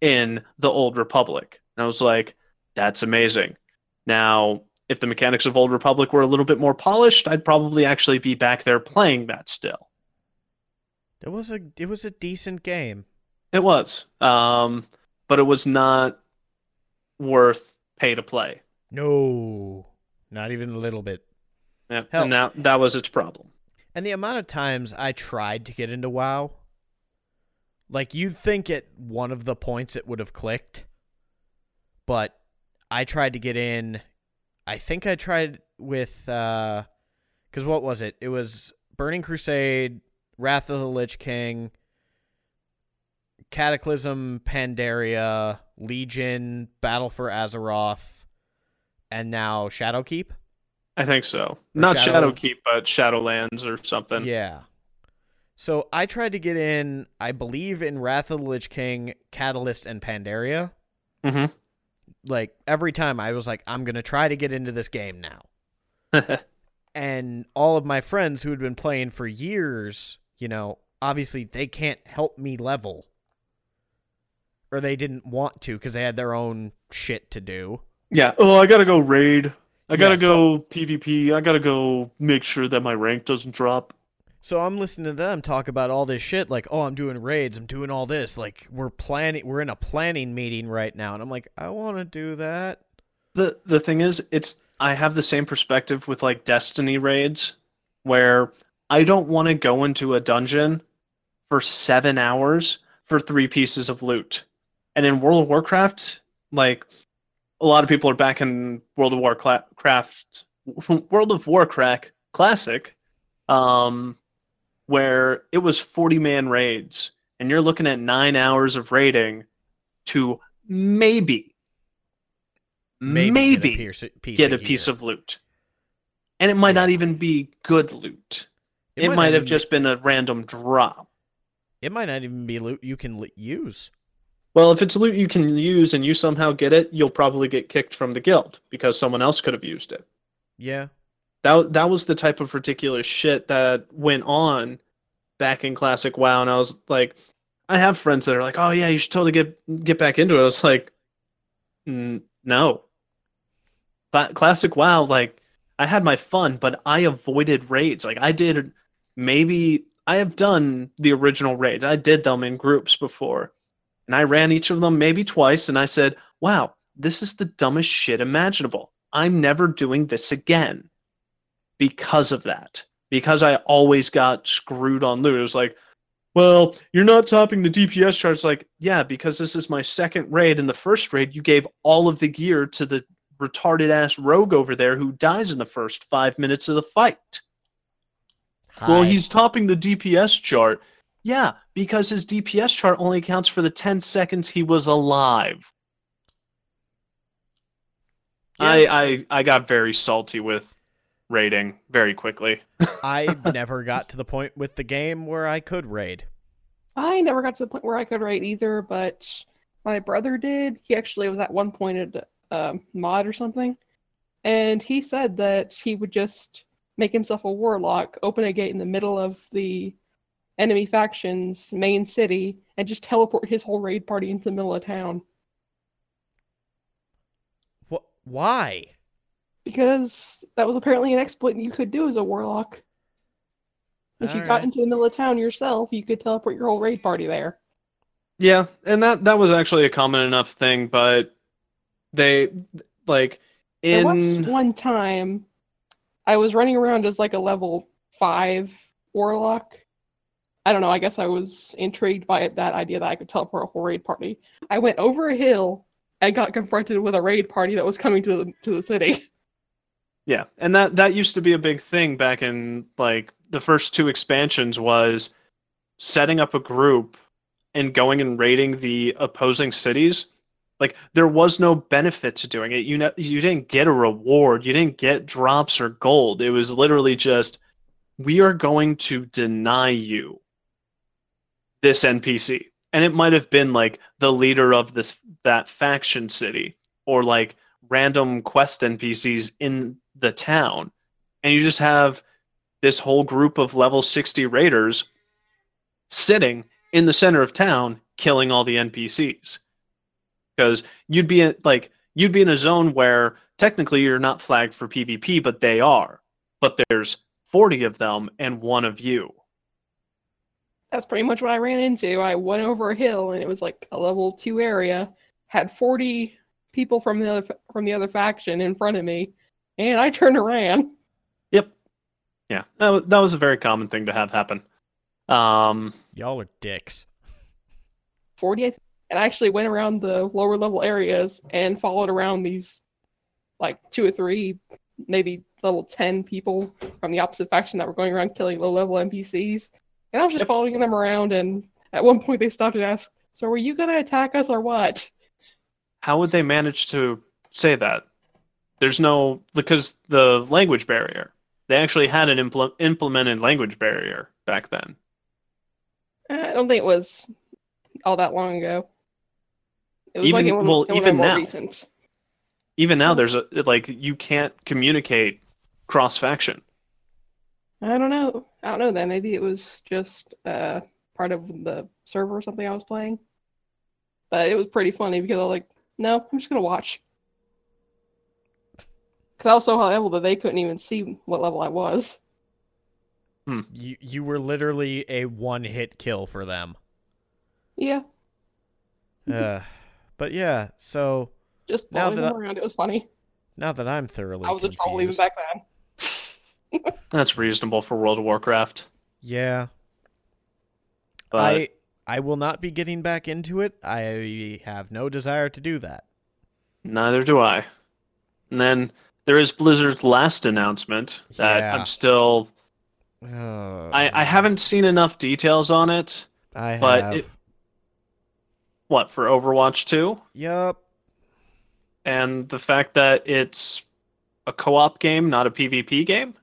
in the Old Republic." And I was like, "That's amazing." Now, if the mechanics of Old Republic were a little bit more polished, I'd probably actually be back there playing that still. It was a it was a decent game. It was, um, but it was not worth pay to play. No, not even a little bit. Yeah, Hell. and that that was its problem. And the amount of times I tried to get into WoW, like you'd think at one of the points it would have clicked, but I tried to get in. I think I tried with uh, because what was it? It was Burning Crusade, Wrath of the Lich King, Cataclysm, Pandaria, Legion, Battle for Azeroth, and now Shadowkeep. I think so. Not Shadow- Shadowkeep, but Shadowlands or something. Yeah. So I tried to get in, I believe, in Wrath of the Lich King, Cataclysm, and Pandaria. Mhm. Like every time I was like, I'm gonna try to get into this game now. and all of my friends who had been playing for years, you know, obviously they can't help me level. Or they didn't want to because they had their own shit to do. Yeah. Oh, I gotta go raid. I gotta Yeah, so- go PvP. I gotta go make sure that my rank doesn't drop. So I'm listening to them talk about all this shit, like, oh, I'm doing raids, I'm doing all this, like we're planning, we're in a planning meeting right now, and I'm like, I want to do that. the the thing is it's i have the same perspective with like destiny raids where i don't want to go into a dungeon for seven hours for three pieces of loot and in world of warcraft like a lot of people are back in world of warcraft world of warcraft classic um where it was 40 man raids and you're looking at nine hours of raiding to maybe Maybe, maybe, get a piece, piece get a of piece of loot. And it might Yeah. not even be good loot. It, might might have just been a random drop. It might not even be loot you can l- use. Well, if it's loot you can use and you somehow get it, you'll probably get kicked from the guild because someone else could have used it. Yeah, That that was the type of ridiculous shit that went on back in classic WoW and I was like I have friends that are like, "Oh yeah, you should totally get get back into it." I was like, "No." But classic WoW like I had my fun, but I avoided raids. Like I did maybe I have done the original raids. I did them in groups before. And I ran each of them maybe twice and I said, "Wow, this is the dumbest shit imaginable. I'm never doing this again." Because of that. Because I always got screwed on loot. It was like, well, you're not topping the DPS chart. It's like, yeah, because this is my second raid. In the first raid, you gave all of the gear to the retarded ass rogue over there who dies in the first five minutes of the fight. Well, he's topping the DPS chart. Yeah, because his DPS chart only counts for the 10 seconds he was alive. I, I I got very salty with raiding very quickly. I never got to the point with the game where I could raid. I never got to the point where I could raid either, but my brother did. He actually was at one point at um, mod or something, and he said that he would just make himself a warlock, open a gate in the middle of the enemy faction's main city, and just teleport his whole raid party into the middle of town. What? Why? because that was apparently an exploit you could do as a warlock. If you got Alright. into the middle of town yourself, you could teleport your whole raid party there. Yeah, and that that was actually a common enough thing, but they like There was in one time I was running around as like a level five warlock. I don't know. I guess I was intrigued by that idea that I could teleport a whole raid party. I went over a hill and got confronted with a raid party that was coming to the to the city. Yeah, and that that used to be a big thing back in like the first two expansions was setting up a group and going and raiding the opposing cities. Like there was no benefit to doing it. You know, you didn't get a reward. You didn't get drops or gold. It was literally just we are going to deny you this NPC. And it might have been like the leader of this that faction city or like random quest NPCs in the town. And you just have this whole group of level 60 raiders sitting in the center of town killing all the NPCs. Because you'd be in, like you'd be in a zone where technically you're not flagged for PvP, but they are. But there's 40 of them and one of you. That's pretty much what I ran into. I went over a hill and it was like a level two area, had forty people from the other from the other faction in front of me, and I turned around. Yep. Yeah, that was, that was a very common thing to have happen. Um, Y'all are dicks. 40 and I actually went around the lower level areas and followed around these like two or three maybe level 10 people from the opposite faction that were going around killing low level npcs and i was just following them around and at one point they stopped and asked so were you going to attack us or what how would they manage to say that? There's no because the language barrier. They actually had an impl- implemented language barrier back then. Uh, i don't think it was all that long ago it was Even- like well, even now. recent Even now, mm-hmm. there's a like you can't communicate cross faction. I don't know. I don't know then maybe it was just uh part of the server or something i was playing. But it was pretty funny because i was like no i'm just gonna watch. Because i was so high level that they couldn't even see what level i was. You you were literally a one hit kill for them. yeah. Uh, but yeah, so just Now following that them I- around it was funny. now that I'm thoroughly i was a troll even back then That's reasonable for World of Warcraft. Yeah, But I I will not be getting back into it. I have no desire to do that. neither do I. And then there is Blizzard's last announcement that Yeah. I'm still. Uh, I, I haven't seen enough details on it. I but have. it- What for Overwatch 2? Yup. and the fact that it's a co-op game, not a PvP game.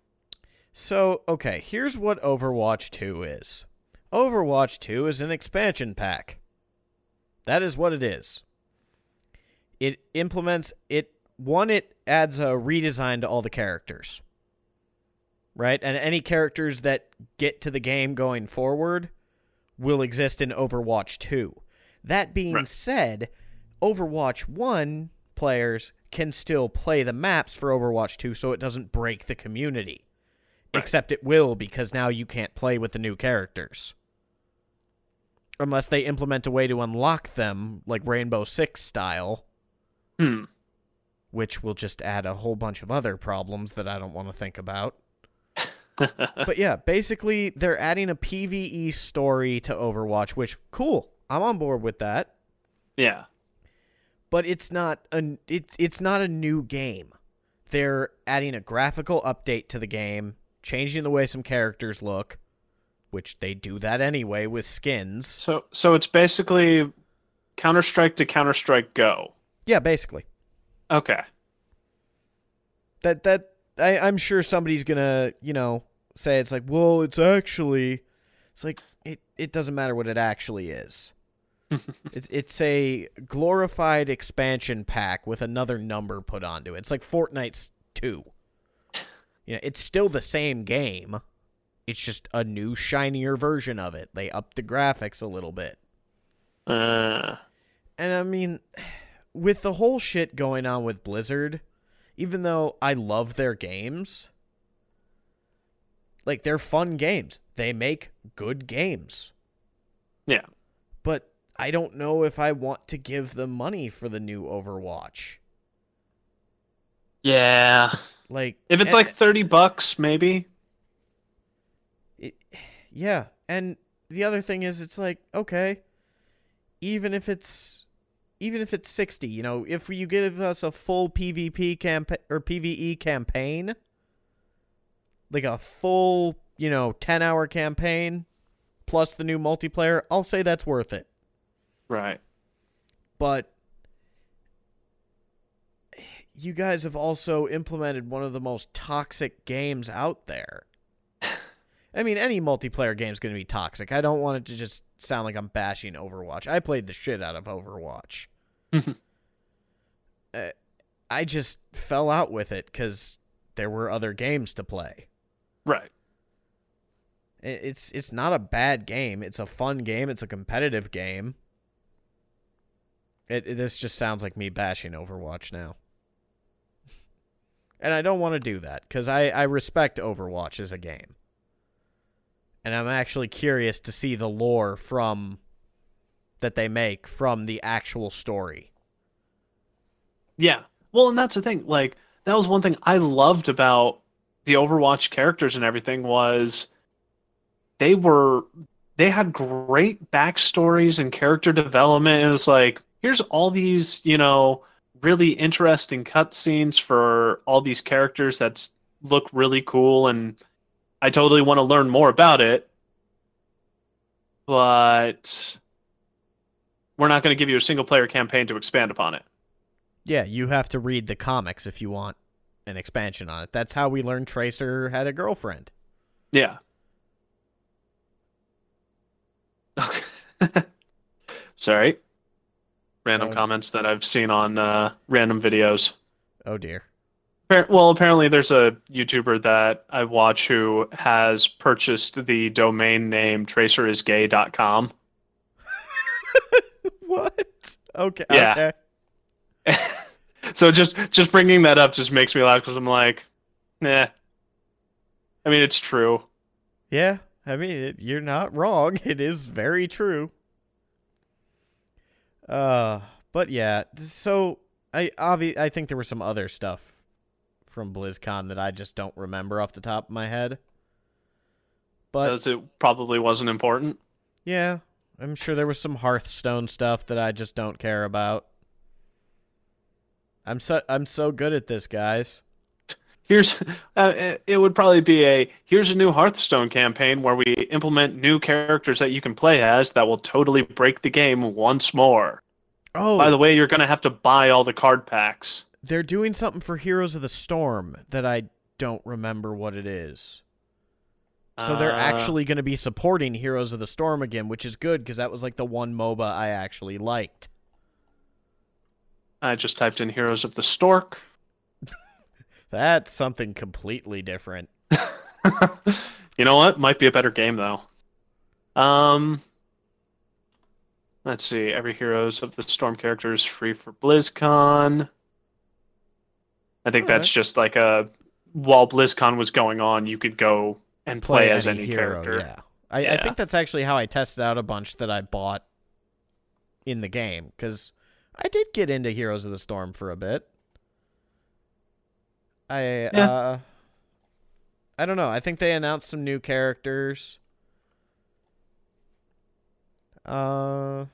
So, okay, here's what Overwatch 2 is. Overwatch 2 is an expansion pack. That is what it is. It implements it one it adds a redesign to all the characters. Right? And any characters that get to the game going forward will exist in Overwatch 2. That being Right. said, Overwatch 1 players can still play the maps for Overwatch 2 so it doesn't break the community. Right. Except it will because now you can't play with the new characters. Unless they implement a way to unlock them, like Rainbow Six style, Hmm. which will just add a whole bunch of other problems that I don't want to think about. but yeah, basically they're adding a PvE story to Overwatch, which cool. I'm on board with that. yeah. But it's not a it's it's not a new game. They're adding a graphical update to the game, changing the way some characters look, which they do that anyway with skins. So so it's basically Counter Strike to Counter Strike Go. Yeah, basically. Okay. That that I, I'm sure somebody's gonna, you know, say it's like, well, it's actually it's like it, it doesn't matter what it actually is. it's it's a glorified expansion pack with another number put onto it. It's like Fortnite's two. You know, it's still the same game. It's just a new shinier version of it. They upped the graphics a little bit. Uh, And I mean, with the whole shit going on with Blizzard, even though I love their games, like they're fun games. They make good games. Yeah. But I don't know if I want to give them money for the new Overwatch. Yeah. Like If it's and- like 30 bucks, maybe. it, yeah, and the other thing is it's like, okay, even if it's even if it's 60, you know, if you give us a full PvP campaign or PvE campaign, like a full, you know, 10-hour campaign plus the new multiplayer, I'll say that's worth it. Right. but you guys have also implemented one of the most toxic games out there. I mean, any multiplayer game is going to be toxic. I don't want it to just sound like I'm bashing Overwatch. I played the shit out of Overwatch. uh, I just fell out with it because there were other games to play. Right. It's it's not a bad game. It's a fun game. It's a competitive game. It, it- this just sounds like me bashing Overwatch now. And I don't want to do that because I, I respect Overwatch as a game. And I'm actually curious to see the lore from that they make from the actual story. Yeah. Well, and that's the thing. Like that was one thing I loved about the Overwatch characters and everything was they were they had great backstories and character development. It was like here's all these, you know, really interesting cutscenes for all these characters that look really cool and I totally want to learn more about it. But we're not going to give you a single player campaign to expand upon it. Yeah, you have to read the comics if you want an expansion on it. That's how we learned Tracer had a girlfriend. Yeah. Okay. Sorry. Random Oh. comments that I've seen on uh, random videos. Oh dear. Well, apparently there's a YouTuber that I watch who has purchased the domain name tracerisgay.com. what? Okay. Yeah. Okay. so just just bringing that up just makes me laugh because I'm like, nah. I mean, it's true. Yeah, I mean, it, you're not wrong. It is very true. Uh, but yeah, so I obvi- I think there was some other stuff from BlizzCon that I just don't remember off the top of my head. But As it probably wasn't important. yeah, I'm sure there was some Hearthstone stuff that I just don't care about. I'm so I'm so good at this, guys. Here's uh, it- would probably be a here's a new Hearthstone campaign where we implement new characters that you can play as that will totally break the game once more. Oh, By the way, you're gonna have to buy all the card packs. they're doing something for Heroes of the Storm that I don't remember what it is. So they're Uh, actually going to be supporting Heroes of the Storm again, which is good because that was like the one MOBA I actually liked. I just typed in Heroes of the Stork. That's something completely different. you know what? Might be a better game though. Um, let's see. Every Heroes of the Storm character is free for BlizzCon. I think Oh, that's that's- just like a while BlizzCon was going on, you could go and play, as any hero, character. Yeah. I, I think that's actually how I tested out a bunch that I bought in the game because I did get into Heroes of the Storm for a bit. I Yeah. uh I don't know. I think they announced some new characters. Uh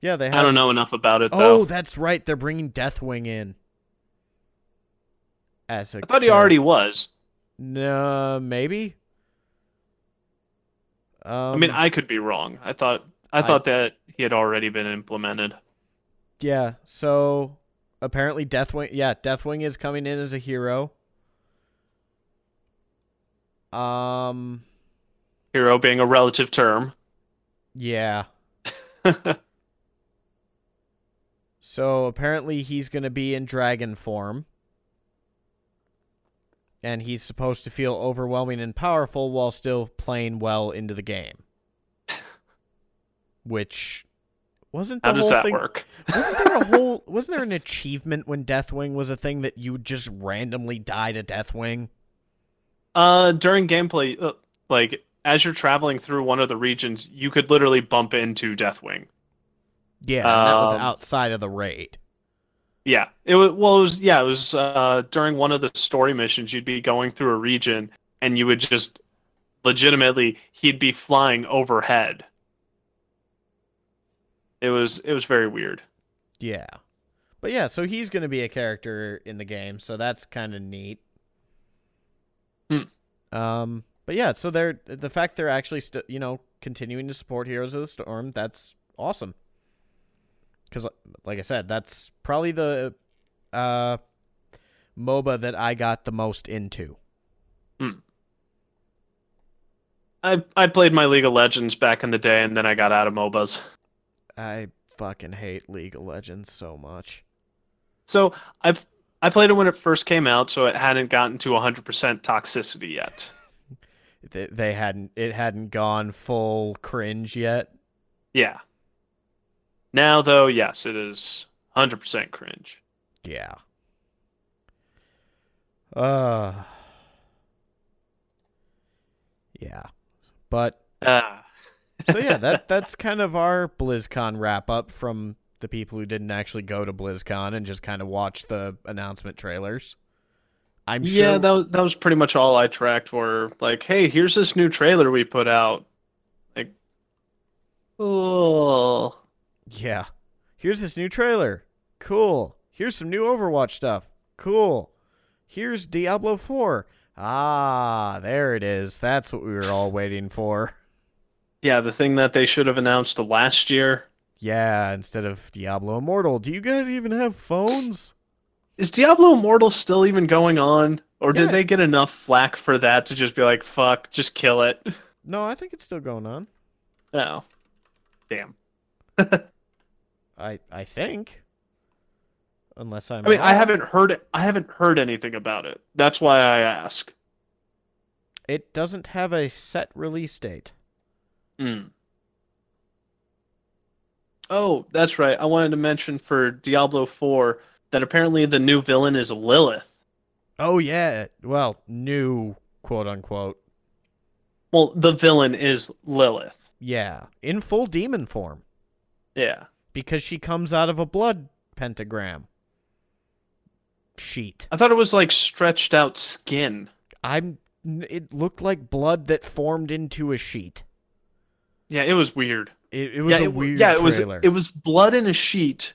Yeah, they have I don't know enough about it though. Oh, that's right. They're bringing Deathwing in. As a I thought he character. already was. No, maybe. Um, I mean, I could be wrong. I thought I I- thought that he had already been implemented. yeah. So apparently, Deathwing. Yeah, Deathwing is coming in as a hero. Um. Hero being a relative term. Yeah. So apparently, he's gonna be in dragon form. And he's supposed to feel overwhelming and powerful while still playing well into the game. Which Wasn't the How does whole that thing, work? Wasn't there a whole? Wasn't there an whole? Wasn't there an achievement when Deathwing was a thing that you just randomly die to Deathwing? Uh, during gameplay, uh, like as you're traveling through one of the regions, you could literally bump into Deathwing. Yeah, and that was Um, outside of the raid. Yeah, it was. Well, it was. Yeah, it was uh, during one of the story missions. You'd be going through a region, and you would just legitimately he'd be flying overhead. It was. It was very weird. Yeah, but yeah, so he's going to be a character in the game, so that's kind of neat. Hmm. Um, but yeah, so they're the fact they're actually st- you know continuing to support Heroes of the Storm. That's awesome. Because, like I said, that's probably the uh, MOBA that I got the most into. I I played my League of Legends back in the day, and then I got out of MOBAs. I fucking hate League of Legends so much. So I I played it when it first came out, so it hadn't gotten to 100% toxicity yet. They, they hadn't it hadn't gone full cringe yet. Yeah. Now though, yes, it is 100% cringe. Yeah. Uh. Yeah. But Ah. So yeah, that that's kind of our BlizzCon wrap up from the people who didn't actually go to BlizzCon and just kind of watch the announcement trailers. I'm yeah, that was, that was pretty much all I tracked. Were like, hey, here's this new trailer we put out. Like, oh, Yeah. Here's this new trailer. Cool. Here's some new Overwatch stuff. Cool. Here's Diablo 4. Ah, there it is. That's what we were all waiting for. yeah, the thing that they should have announced last year. Yeah, instead of Diablo Immortal. Do you guys even have phones? Is Diablo Immortal still even going on, or Yeah. did they get enough flack for that to just be like, fuck, just kill it? No, I think it's still going on. Oh, damn. I I think. Unless I'm I mean, I haven't heard I haven't heard anything about it. That's why I ask. It doesn't have a set release date. Hmm. Oh, that's right. I wanted to mention for Diablo 4 that apparently the new villain is Lilith. Oh yeah. Well, new quote unquote. Well, the villain is Lilith. Yeah, in full demon form Yeah. because she comes out of a blood pentagram sheet. I thought it was like stretched out skin. I'm it looked like blood that formed into a sheet. Yeah, it was weird. It, it was yeah, a it, weird yeah, it was it was blood in a sheet.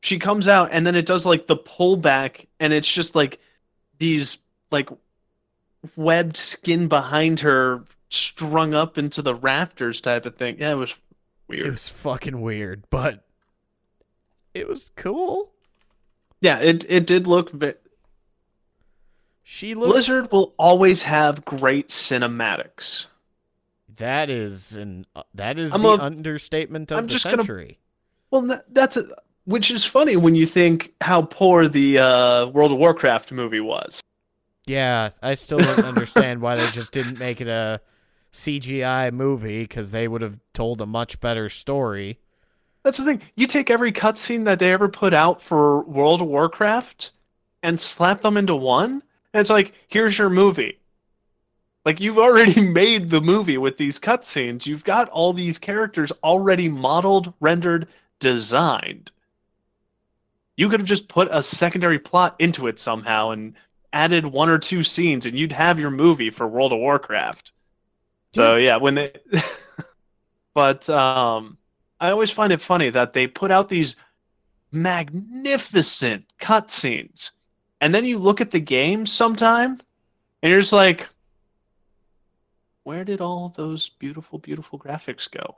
She comes out and then it does like the pullback and it's just like these like webbed skin behind her strung up into the rafters type of thing. Yeah, it was weird. It was fucking weird, but it was cool. Yeah, it it did look bit. She looks Blizzard will always have great cinematics. That is an uh, that is I'm the a- understatement of I'm the just gonna- century. Well, that's a, which is funny when you think how poor the uh, World of Warcraft movie was. Yeah, I still don't understand why they just didn't make it a CGI movie because they would have told a much better story. That's the thing. You take every cutscene that they ever put out for World of Warcraft and slap them into one, and it's like, here's your movie. Like you've already made the movie with these cutscenes. You've got all these characters already modeled, rendered, designed. You could have just put a secondary plot into it somehow and added one or two scenes, and you'd have your movie for World of Warcraft. So yeah, when they, but um, I always find it funny that they put out these magnificent cutscenes, and then you look at the game sometime, and you're just like, where did all those beautiful, beautiful graphics go?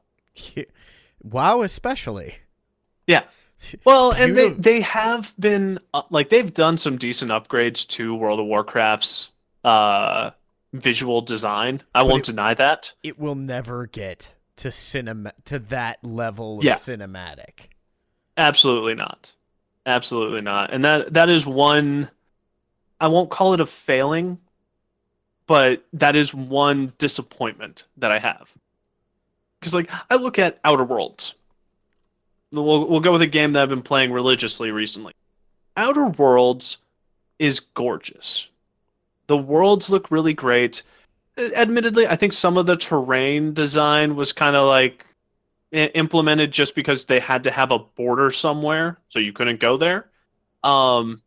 wow, especially. Yeah. Well, and they, they have been uh, like they've done some decent upgrades to World of Warcraft's uh visual design. I won't it- deny that. It will never get to cinema to that level of Yeah. cinematic. Absolutely not. Absolutely not. And that that is one I won't call it a failing, but that is one disappointment that I have. Cuz like I look at Outer Worlds. we'll we'll go with a game that I've been playing religiously recently. Outer Worlds is gorgeous. The worlds look really great. Uh, Admittedly, I think some of the terrain design was kind of like implemented just because they had to have a border somewhere, so you couldn't go there. Um,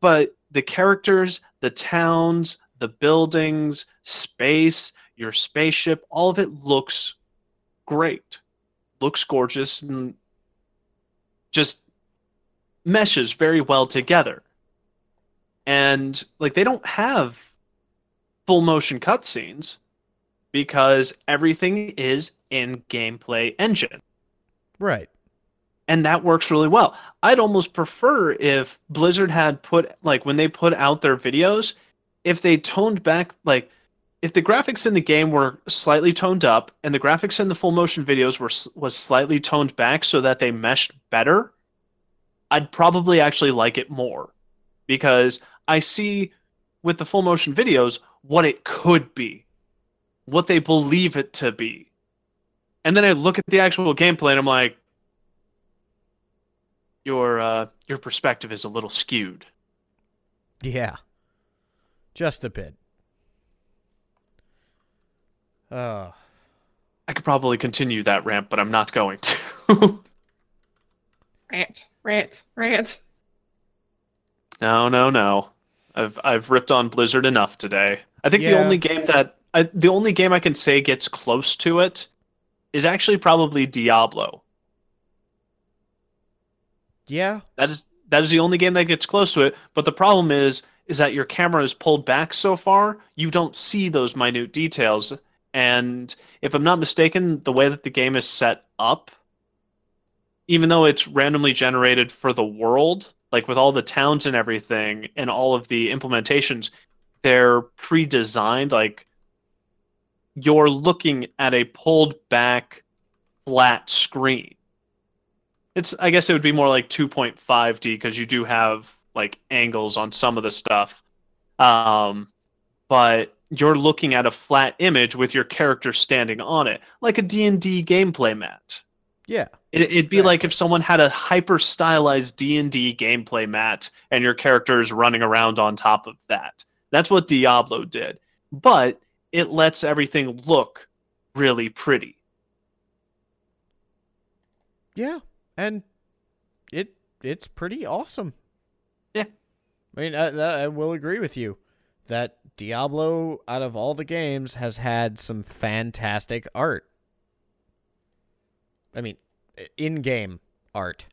but the characters, the towns, the buildings, space, your spaceship, all of it looks great. Looks gorgeous and just meshes very well together. And like they don't have full motion cutscenes because everything is in gameplay engine Right. and that works really well. I'd almost prefer if Blizzard had put like when they put out their videos, if they toned back like if the graphics in the game were slightly toned up and the graphics in the full motion videos were was slightly toned back so that they meshed better, I'd probably actually like it more because I see with the full motion videos what it could be, what they believe it to be. And then I look at the actual gameplay and I'm like, your uh, your perspective is a little skewed. Yeah. Just a bit. Oh. I could probably continue that rant, but I'm not going to. Rant, rant, rant. no, no, no. I've I've ripped on Blizzard enough today. I think the only game that I, the only game I can say gets close to it is actually probably Diablo. Yeah. That is that is the only game that gets close to it. But the problem is is that your camera is pulled back so far, you don't see those minute details. And if I'm not mistaken, the way that the game is set up, even though it's randomly generated for the world, like with all the towns and everything and all of the implementations, they're pre-designed like you're looking at a pulled back flat screen it's I guess it would be more like 2.5D because you do have like angles on some of the stuff. Um, but you're looking at a flat image with your character standing on it, like a D&D gameplay mat. Yeah. It, it'd be like if someone had a hyper stylized D&D gameplay mat and your character is running around on top of that. That's what Diablo did. But it lets everything look really pretty. Yeah. And it it's pretty awesome. I mean, I, I I will agree with you that Diablo, out of all the games, has had some fantastic art. I mean, in-game art.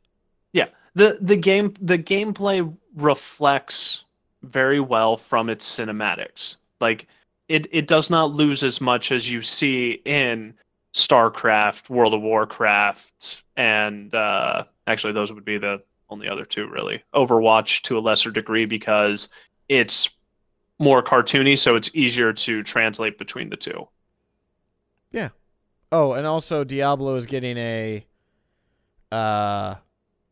Yeah, the the game the gameplay reflects very well from its cinematics. Like it it does not lose as much as you see in StarCraft, World of Warcraft, and uh, actually those would be the only other two really. Overwatch to a lesser degree because it's more cartoony, so it's easier to translate between the two. Yeah. Oh, and also Diablo is getting a uh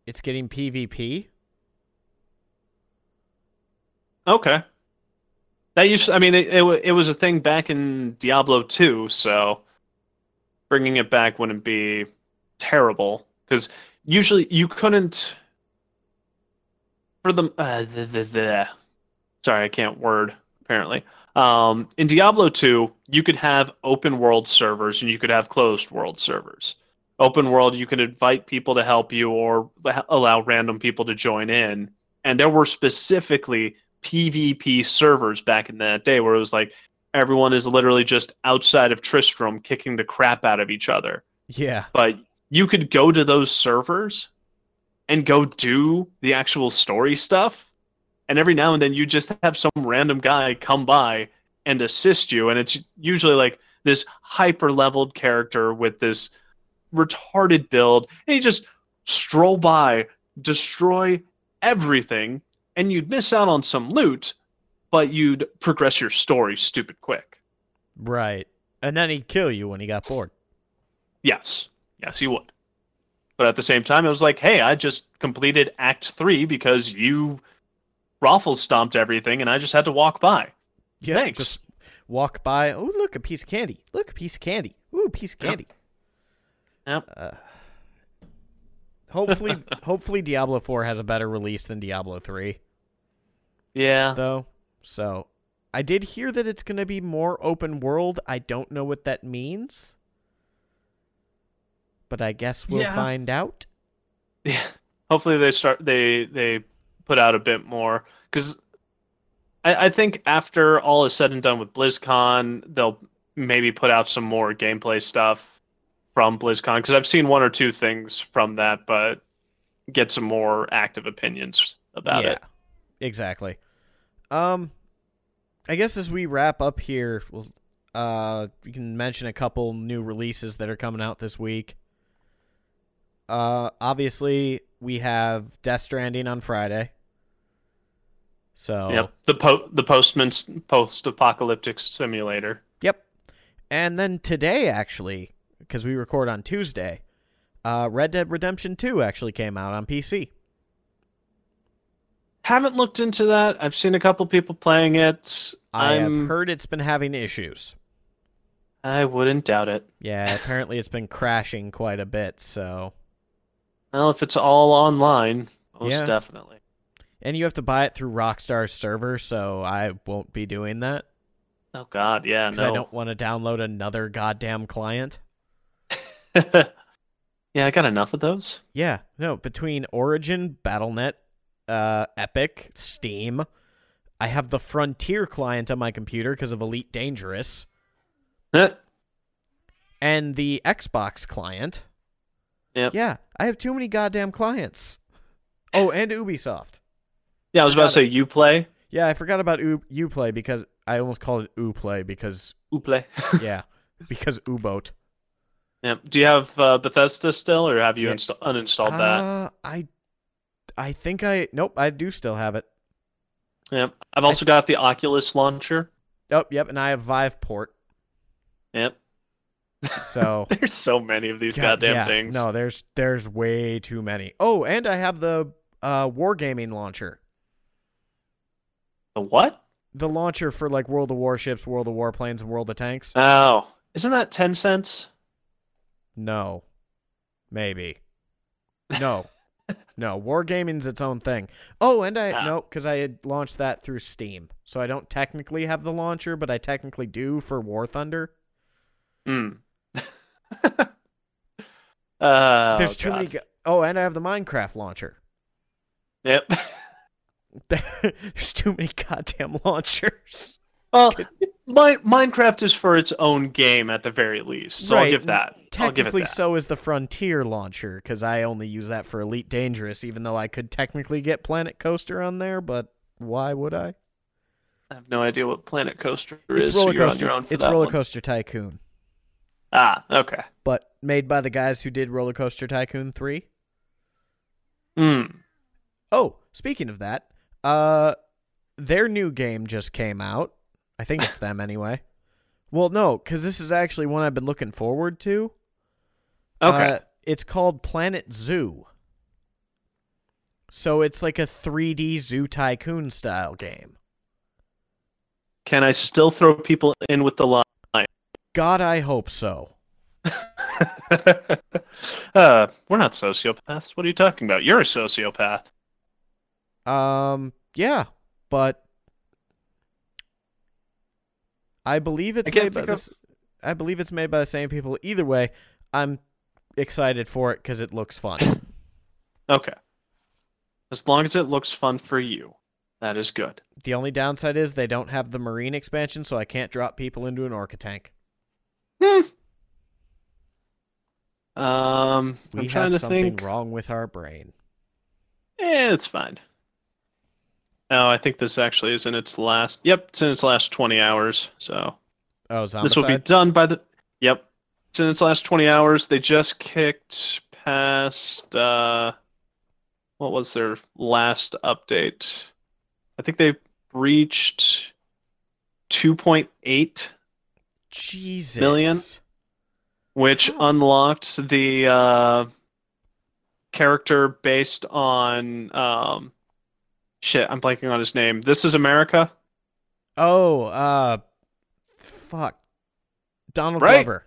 it's getting PvP. Okay. That used I mean it, it it was a thing back in Diablo 2, so bringing it back wouldn't be terrible cuz usually you couldn't for the uh, the, the, the sorry, I can't word apparently. Um, in Diablo 2, you could have open world servers and you could have closed world servers. Open world, you can invite people to help you or allow random people to join in. And there were specifically PvP servers back in that day where it was like everyone is literally just outside of Tristram kicking the crap out of each other. Yeah. But you could go to those servers and go do the actual story stuff. And every now and then you just have some random guy come by and assist you. And it's usually like this hyper leveled character with this retarded build. And you just stroll by, destroy everything, and you'd miss out on some loot, but you'd progress your story stupid quick. Right. And then he'd kill you when he got bored. Yes. Yes, he would. But at the same time, it was like, hey, I just completed Act 3 because you raffle stomped everything and I just had to walk by. Yeah. Thanks. Just walk by. Oh, look, a piece of candy. Look, a piece of candy. Ooh, piece of Yep. candy. Yep. Uh, Hopefully, hopefully Diablo 4 has a better release than Diablo 3, Yeah. though. So, I did hear that it's going to be more open world. I don't know what that means, but I guess we'll Yeah. find out. Yeah. Hopefully they start they they put out a bit more because I, I think after all is said and done with BlizzCon, they'll maybe put out some more gameplay stuff from BlizzCon because I've seen one or two things from that, but get some more active opinions about yeah, it. exactly. Um, I guess as we wrap up here, we'll uh we can mention a couple new releases that are coming out this week. Uh, obviously we have Death Stranding on Friday. So Yep. The po- the postman's post apocalyptic simulator. Yep. And then today, actually, because we record on Tuesday, uh, Red Dead Redemption 2 actually came out on PC. Haven't looked into that. I've seen a couple people playing it. I I'm have heard it's been having issues. I wouldn't doubt it. Yeah, apparently it's been crashing quite a bit, so. Well, if it's all online, most Yeah. definitely. And you have to buy it through Rockstar's server, so I won't be doing that. Oh God, yeah, Because I don't want to download another goddamn client. yeah, I got enough of those. Yeah, no, between Origin, Battle.net, uh, Epic, Steam, I have the Frontier client on my computer because of Elite Dangerous, and the Xbox client. Yep. Yeah, I have too many goddamn clients. Oh, and Ubisoft. Yeah, I was about to say you play. Yeah, I forgot about U- Uplay because I almost called it Uplay because You play. yeah, because U-boat. yeah. Do you have uh, Bethesda still, or have you Yeah. insta- uninstalled that? Uh, I, I think I nope, I do still have it. Yep. I've also got the Oculus launcher. Oh, yep, and I have Viveport. Yep. So There's so many of these God, goddamn yeah, things. No, there's there's way too many. Oh, and I have the uh wargaming launcher. The what? The launcher for like World of Warships, World of Warplanes, and World of Tanks. Oh, isn't that Tencent? No. Maybe. No. no, wargaming's its own thing. Oh, and I Ah. no, because I had launched that through Steam. So I don't technically have the launcher, but I technically do for War Thunder. Hmm. Uh, There's too many. Go- oh, and I have the Minecraft launcher. Yep. There's too many goddamn launchers. Well, Mi- Minecraft is for its own game at the very least, so I'll give that. I'll give it Technically, that. so is the Frontier launcher because I only use that for Elite Dangerous, even though I could technically get Planet Coaster on there. But why would I? I have no idea what Planet Coaster It's is. roller so you're on coaster. your own for it's that Roller one. Coaster Tycoon, Ah, okay. but made by the guys who did Roller Coaster Tycoon three. Hmm. Oh, speaking of that, uh, their new game just came out. I think it's them anyway. Well, no, because this is actually one I've been looking forward to. Okay. Uh, it's called Planet Zoo. So it's like a 3D Zoo Tycoon style game. Can I still throw people in with the? God, I hope so. uh, we're not sociopaths. What are you talking about? You're a sociopath. Um, yeah, but I believe it's I made by the, I believe it's made by the same people. Either way, I'm excited for it because it looks fun. Okay. As long as it looks fun for you, that is good. the only downside is they don't have the marine expansion, so I can't drop people into an orca tank. Um, We I'm trying have to something think. wrong with our brain. Eh, it's fine. Oh, I think this actually is in its last. Yep, it's in its last 20 hours. So Oh, zombicide. this will be done by the. Yep, it's in its last 20 hours. They just kicked past. uh What was their last update? I think they reached 2.8 Jesus. million? which unlocked the uh, character based on um, shit. I'm blanking on his name. This is America. Oh, uh, fuck. Donald Right. Glover.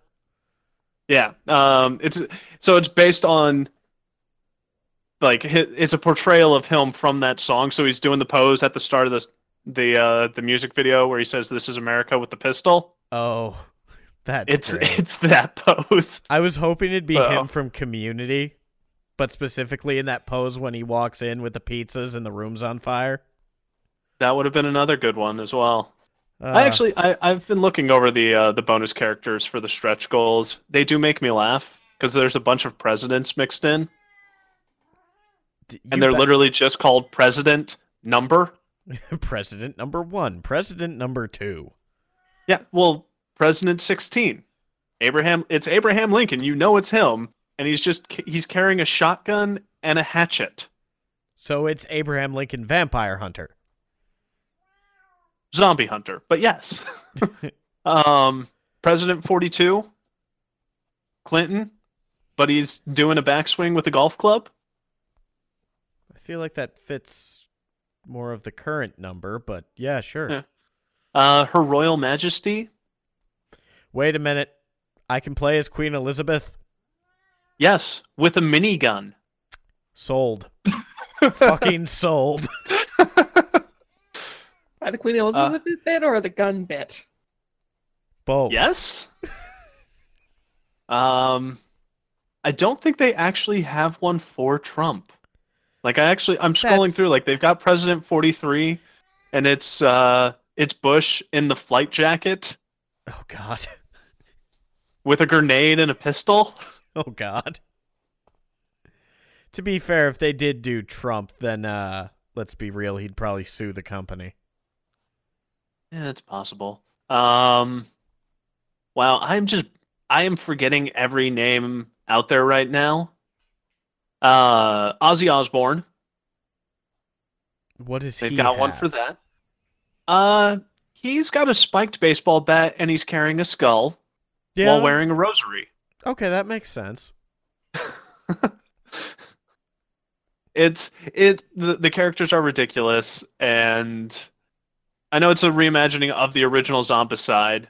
Yeah. Um, it's so it's based on like it's a portrayal of him from that song. So he's doing the pose at the start of the the uh, the music video where he says "This is America" with the pistol. Oh, that's it's great. it's that pose. I was hoping it'd be Oh. him from Community, but specifically in that pose when he walks in with the pizzas and the room's on fire. That would have been another good one as well. Uh, I actually I, I've been looking over the uh, the bonus characters for the stretch goals. They do make me laugh because there's a bunch of presidents mixed in, and they're bet- literally just called president number. president number one, president number two. Yeah, well, President 16. Abraham it's Abraham Lincoln. You know it's him, and he's just he's carrying a shotgun and a hatchet. So it's Abraham Lincoln Vampire Hunter. Zombie hunter. But yes. um President 42 Clinton, but he's doing a backswing with a golf club. I feel like that fits more of the current number, but yeah, sure. Yeah. Uh Her Royal Majesty. Wait a minute. I can play as Queen Elizabeth. Yes, with a minigun. Sold. Fucking sold. By the Queen Elizabeth bit or the gun bit? Both. Yes. um, I don't think they actually have one for Trump. Like I actually, I'm scrolling through. Like they've got President 43, and it's uh, it's Bush in the flight jacket Oh God. with a grenade and a pistol. Oh God. To be fair, if they did do Trump, then uh let's be real, he'd probably sue the company. Yeah, it's possible. Um, wow, I'm just, I am forgetting every name out there right now. Uh, Ozzy Osbourne. What is They've he got one for that. Uh, he's got a spiked baseball bat and he's carrying a skull Yeah. while wearing a rosary. Okay, that makes sense. It's it the, the characters are ridiculous and I know it's a reimagining of the original Zombicide,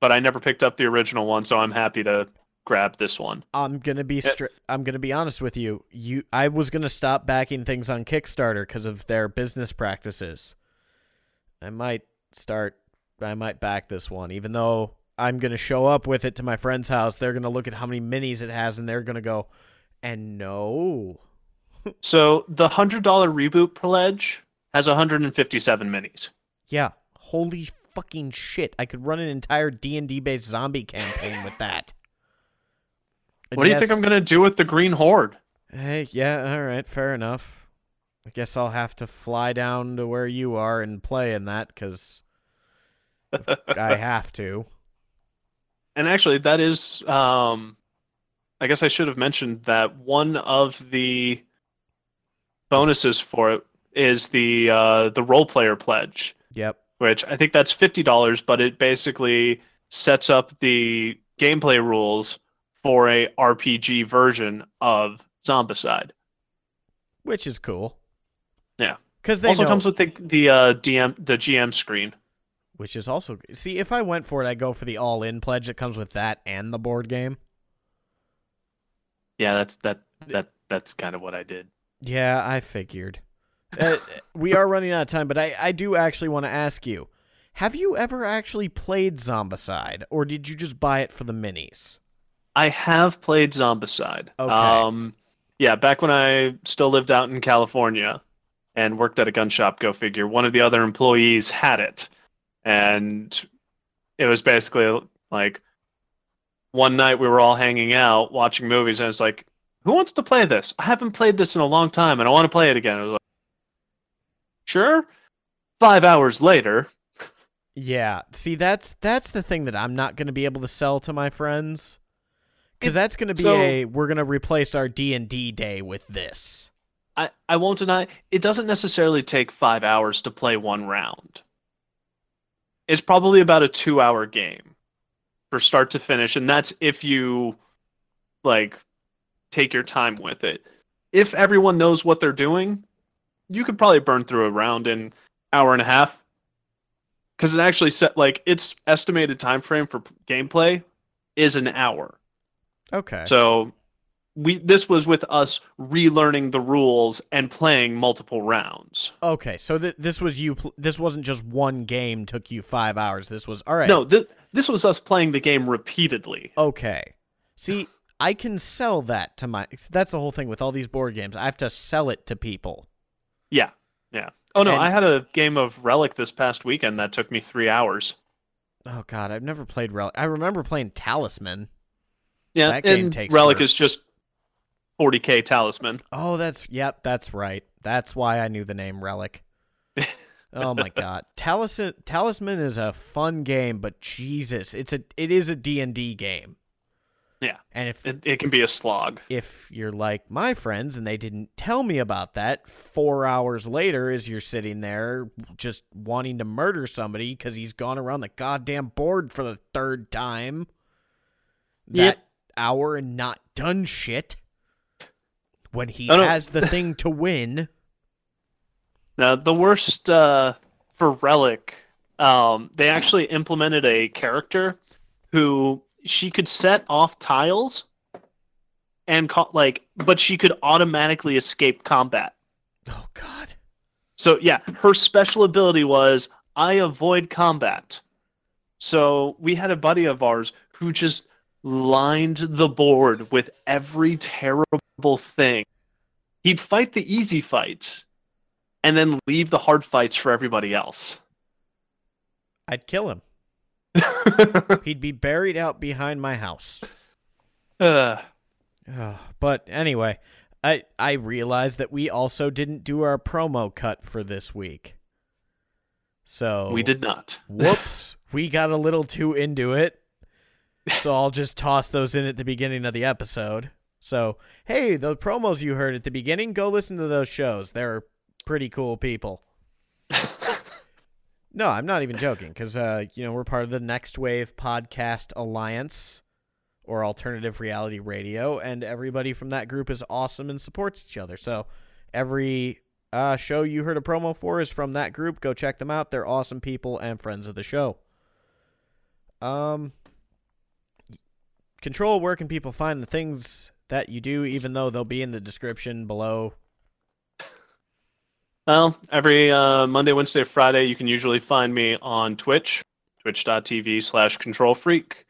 but I never picked up the original one, so I'm happy to grab this one. I'm gonna be stri- I'm gonna be honest with you. You, I was gonna stop backing things on Kickstarter because of their business practices. I might start. I might back this one, even though I'm gonna show up with it to my friend's house. They're gonna look at how many minis it has, and they're gonna go, and no. So the hundred dollar reboot pledge has 157 minis. Yeah, holy fucking shit! I could run an entire D and D based zombie campaign with that. And What do you think I'm gonna do with the Green Horde? Hey, yeah, all right, fair enough. I guess I'll have to fly down to where you are and play in that because I have to. And actually, that is, um, I guess I should have mentioned that one of the bonuses for it is the uh, the role player pledge, Yep. which I think that's fifty dollars, but it basically sets up the gameplay rules for a RPG version of Zombicide. Which is cool. Because they also know, comes with the the uh, DM the GM screen. which is also see if I went for it, I go for the all in pledge that comes with that and the board game. Yeah, that's that that that's kind of what I did. Yeah, I figured. uh, we are running out of time, but I, I do actually want to ask you: Have you ever actually played Zombicide, or did you just buy it for the minis? I have played Zombicide. Okay. Um, yeah, back when I still lived out in California and worked at a gun shop, go figure, one of the other employees had it. And it was basically like one night we were all hanging out watching movies, and it's like, who wants to play this? I haven't played this in a long time and I want to play it again. I was like, sure. Five hours later, Yeah, see that's that's the thing that I'm not going to be able to sell to my friends cuz that's going to be so- a we're going to replace our D&D day with this. I, I won't deny it doesn't necessarily take five hours to play one round. It's probably about a two hour game for start to finish, and that's if you like take your time with it. If everyone knows what they're doing, you could probably burn through a round in hour and a half. Because it actually set like its estimated time frame for gameplay is an hour. Okay. So we this was with us relearning the rules and playing multiple rounds. Okay, so th- this was you. Pl- this wasn't just one game took you five hours. This was all right. No, th- this was us playing the game repeatedly. Okay. See, I can sell that to my. That's the whole thing with all these board games. I have to sell it to people. Yeah, yeah. Oh no, And- I had a game of Relic this past weekend that took me three hours. Oh God, I've never played Relic. I remember playing Talisman. Yeah, That game and takes Relic is just 40k talisman. Oh, that's yep, that's right. That's why I knew the name Relic. oh my God, Talisman. Talisman is a fun game, but Jesus, it's a it is a D and D game. Yeah, And if it, it can be a slog. if you're like my friends and they didn't tell me about that four hours later as you're sitting there just wanting to murder somebody because he's gone around the goddamn board for the third time that Yep. hour and not done shit when he Oh, no. has the thing to win Now the worst uh, for Relic, um, they actually implemented a character who she could set off tiles and co- like, but she could automatically escape combat. oh god So yeah, her special ability was I avoid combat. So we had a buddy of ours who just lined the board with every terrible thing. He'd fight the easy fights and then leave the hard fights for everybody else. i'd kill him he'd be buried out behind my house Uh, Oh, but anyway, I I realized that we also didn't do our promo cut for this week. So we did not. Whoops, we got a little too into it. So I'll just toss those in at the beginning of the episode. So, hey, the promos you heard at the beginning, go listen to those shows. They're pretty cool people. No, I'm not even joking because uh, you know we're part of the Next Wave Podcast Alliance or Alternative Reality Radio, and everybody from that group is awesome and supports each other. So every uh, show you heard a promo for is from that group. Go check them out. They're awesome people and friends of the show. Um, Control, where can people find the things that you do, even though they'll be in the description below? Well, every uh, Monday, Wednesday, Friday, you can usually find me on Twitch, twitch.tv slash control freak.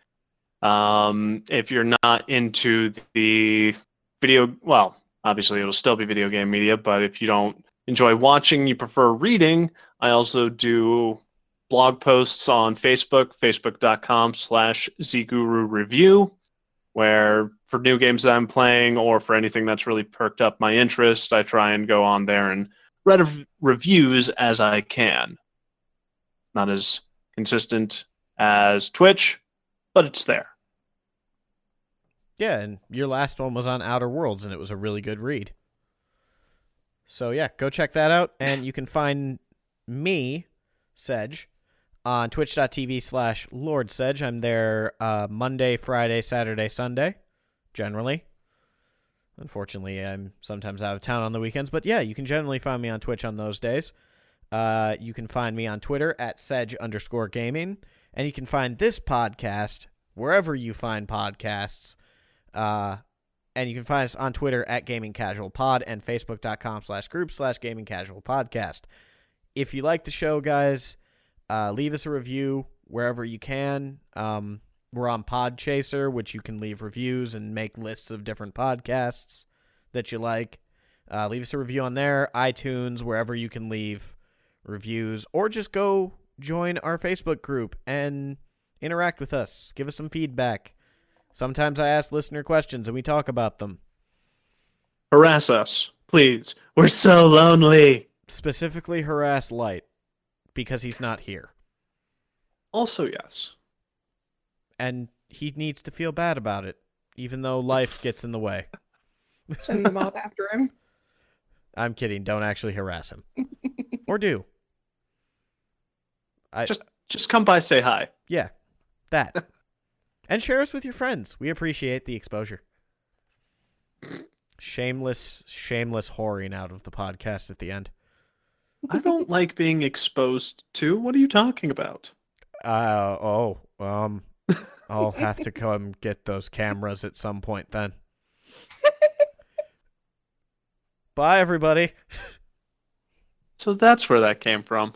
Um, if you're not into the video, well, obviously it'll still be video game media, but if you don't enjoy watching, you prefer reading, I also do blog posts on Facebook, facebook.com slash zguru review, where for new games that I'm playing or for anything that's really perked up my interest, I try and go on there and read rev- reviews as I can. Not as consistent as Twitch, but it's there. Yeah, and your last one was on Outer Worlds, and it was a really good read. So yeah, go check that out, and you can find me, Sedge, on twitch.tv slash Lord Sedge. I'm there uh, Monday, Friday, Saturday, Sunday, generally. Unfortunately, I'm sometimes out of town on the weekends, but yeah, you can generally find me on Twitch on those days. Uh, you can find me on Twitter at Sedge underscore gaming, and you can find this podcast wherever you find podcasts. Uh, and you can find us on Twitter at Gaming Casual Pod and Facebook.com slash group slash Gaming Casual Podcast. If you like the show, guys, uh, leave us a review wherever you can. Um, we're on Podchaser, which you can leave reviews and make lists of different podcasts that you like. Uh, leave us a review on there, iTunes, wherever you can leave reviews, or just go join our Facebook group and interact with us. Give us some feedback. Sometimes I ask listener questions and we talk about them. Harass us, please. We're so lonely. Specifically, harass Light because he's not here. Also, yes. And he needs to feel bad about it, even though life gets in the way. Send them up after him. I'm kidding. Don't actually harass him. or do. I, Just just come by, say hi. Yeah, that. and share us with your friends. We appreciate the exposure. Shameless, shameless whoring out of the podcast at the end. I don't like being exposed to. What are you talking about? Uh oh. Um I'll have to come get those cameras at some point then. Bye everybody. So that's where that came from.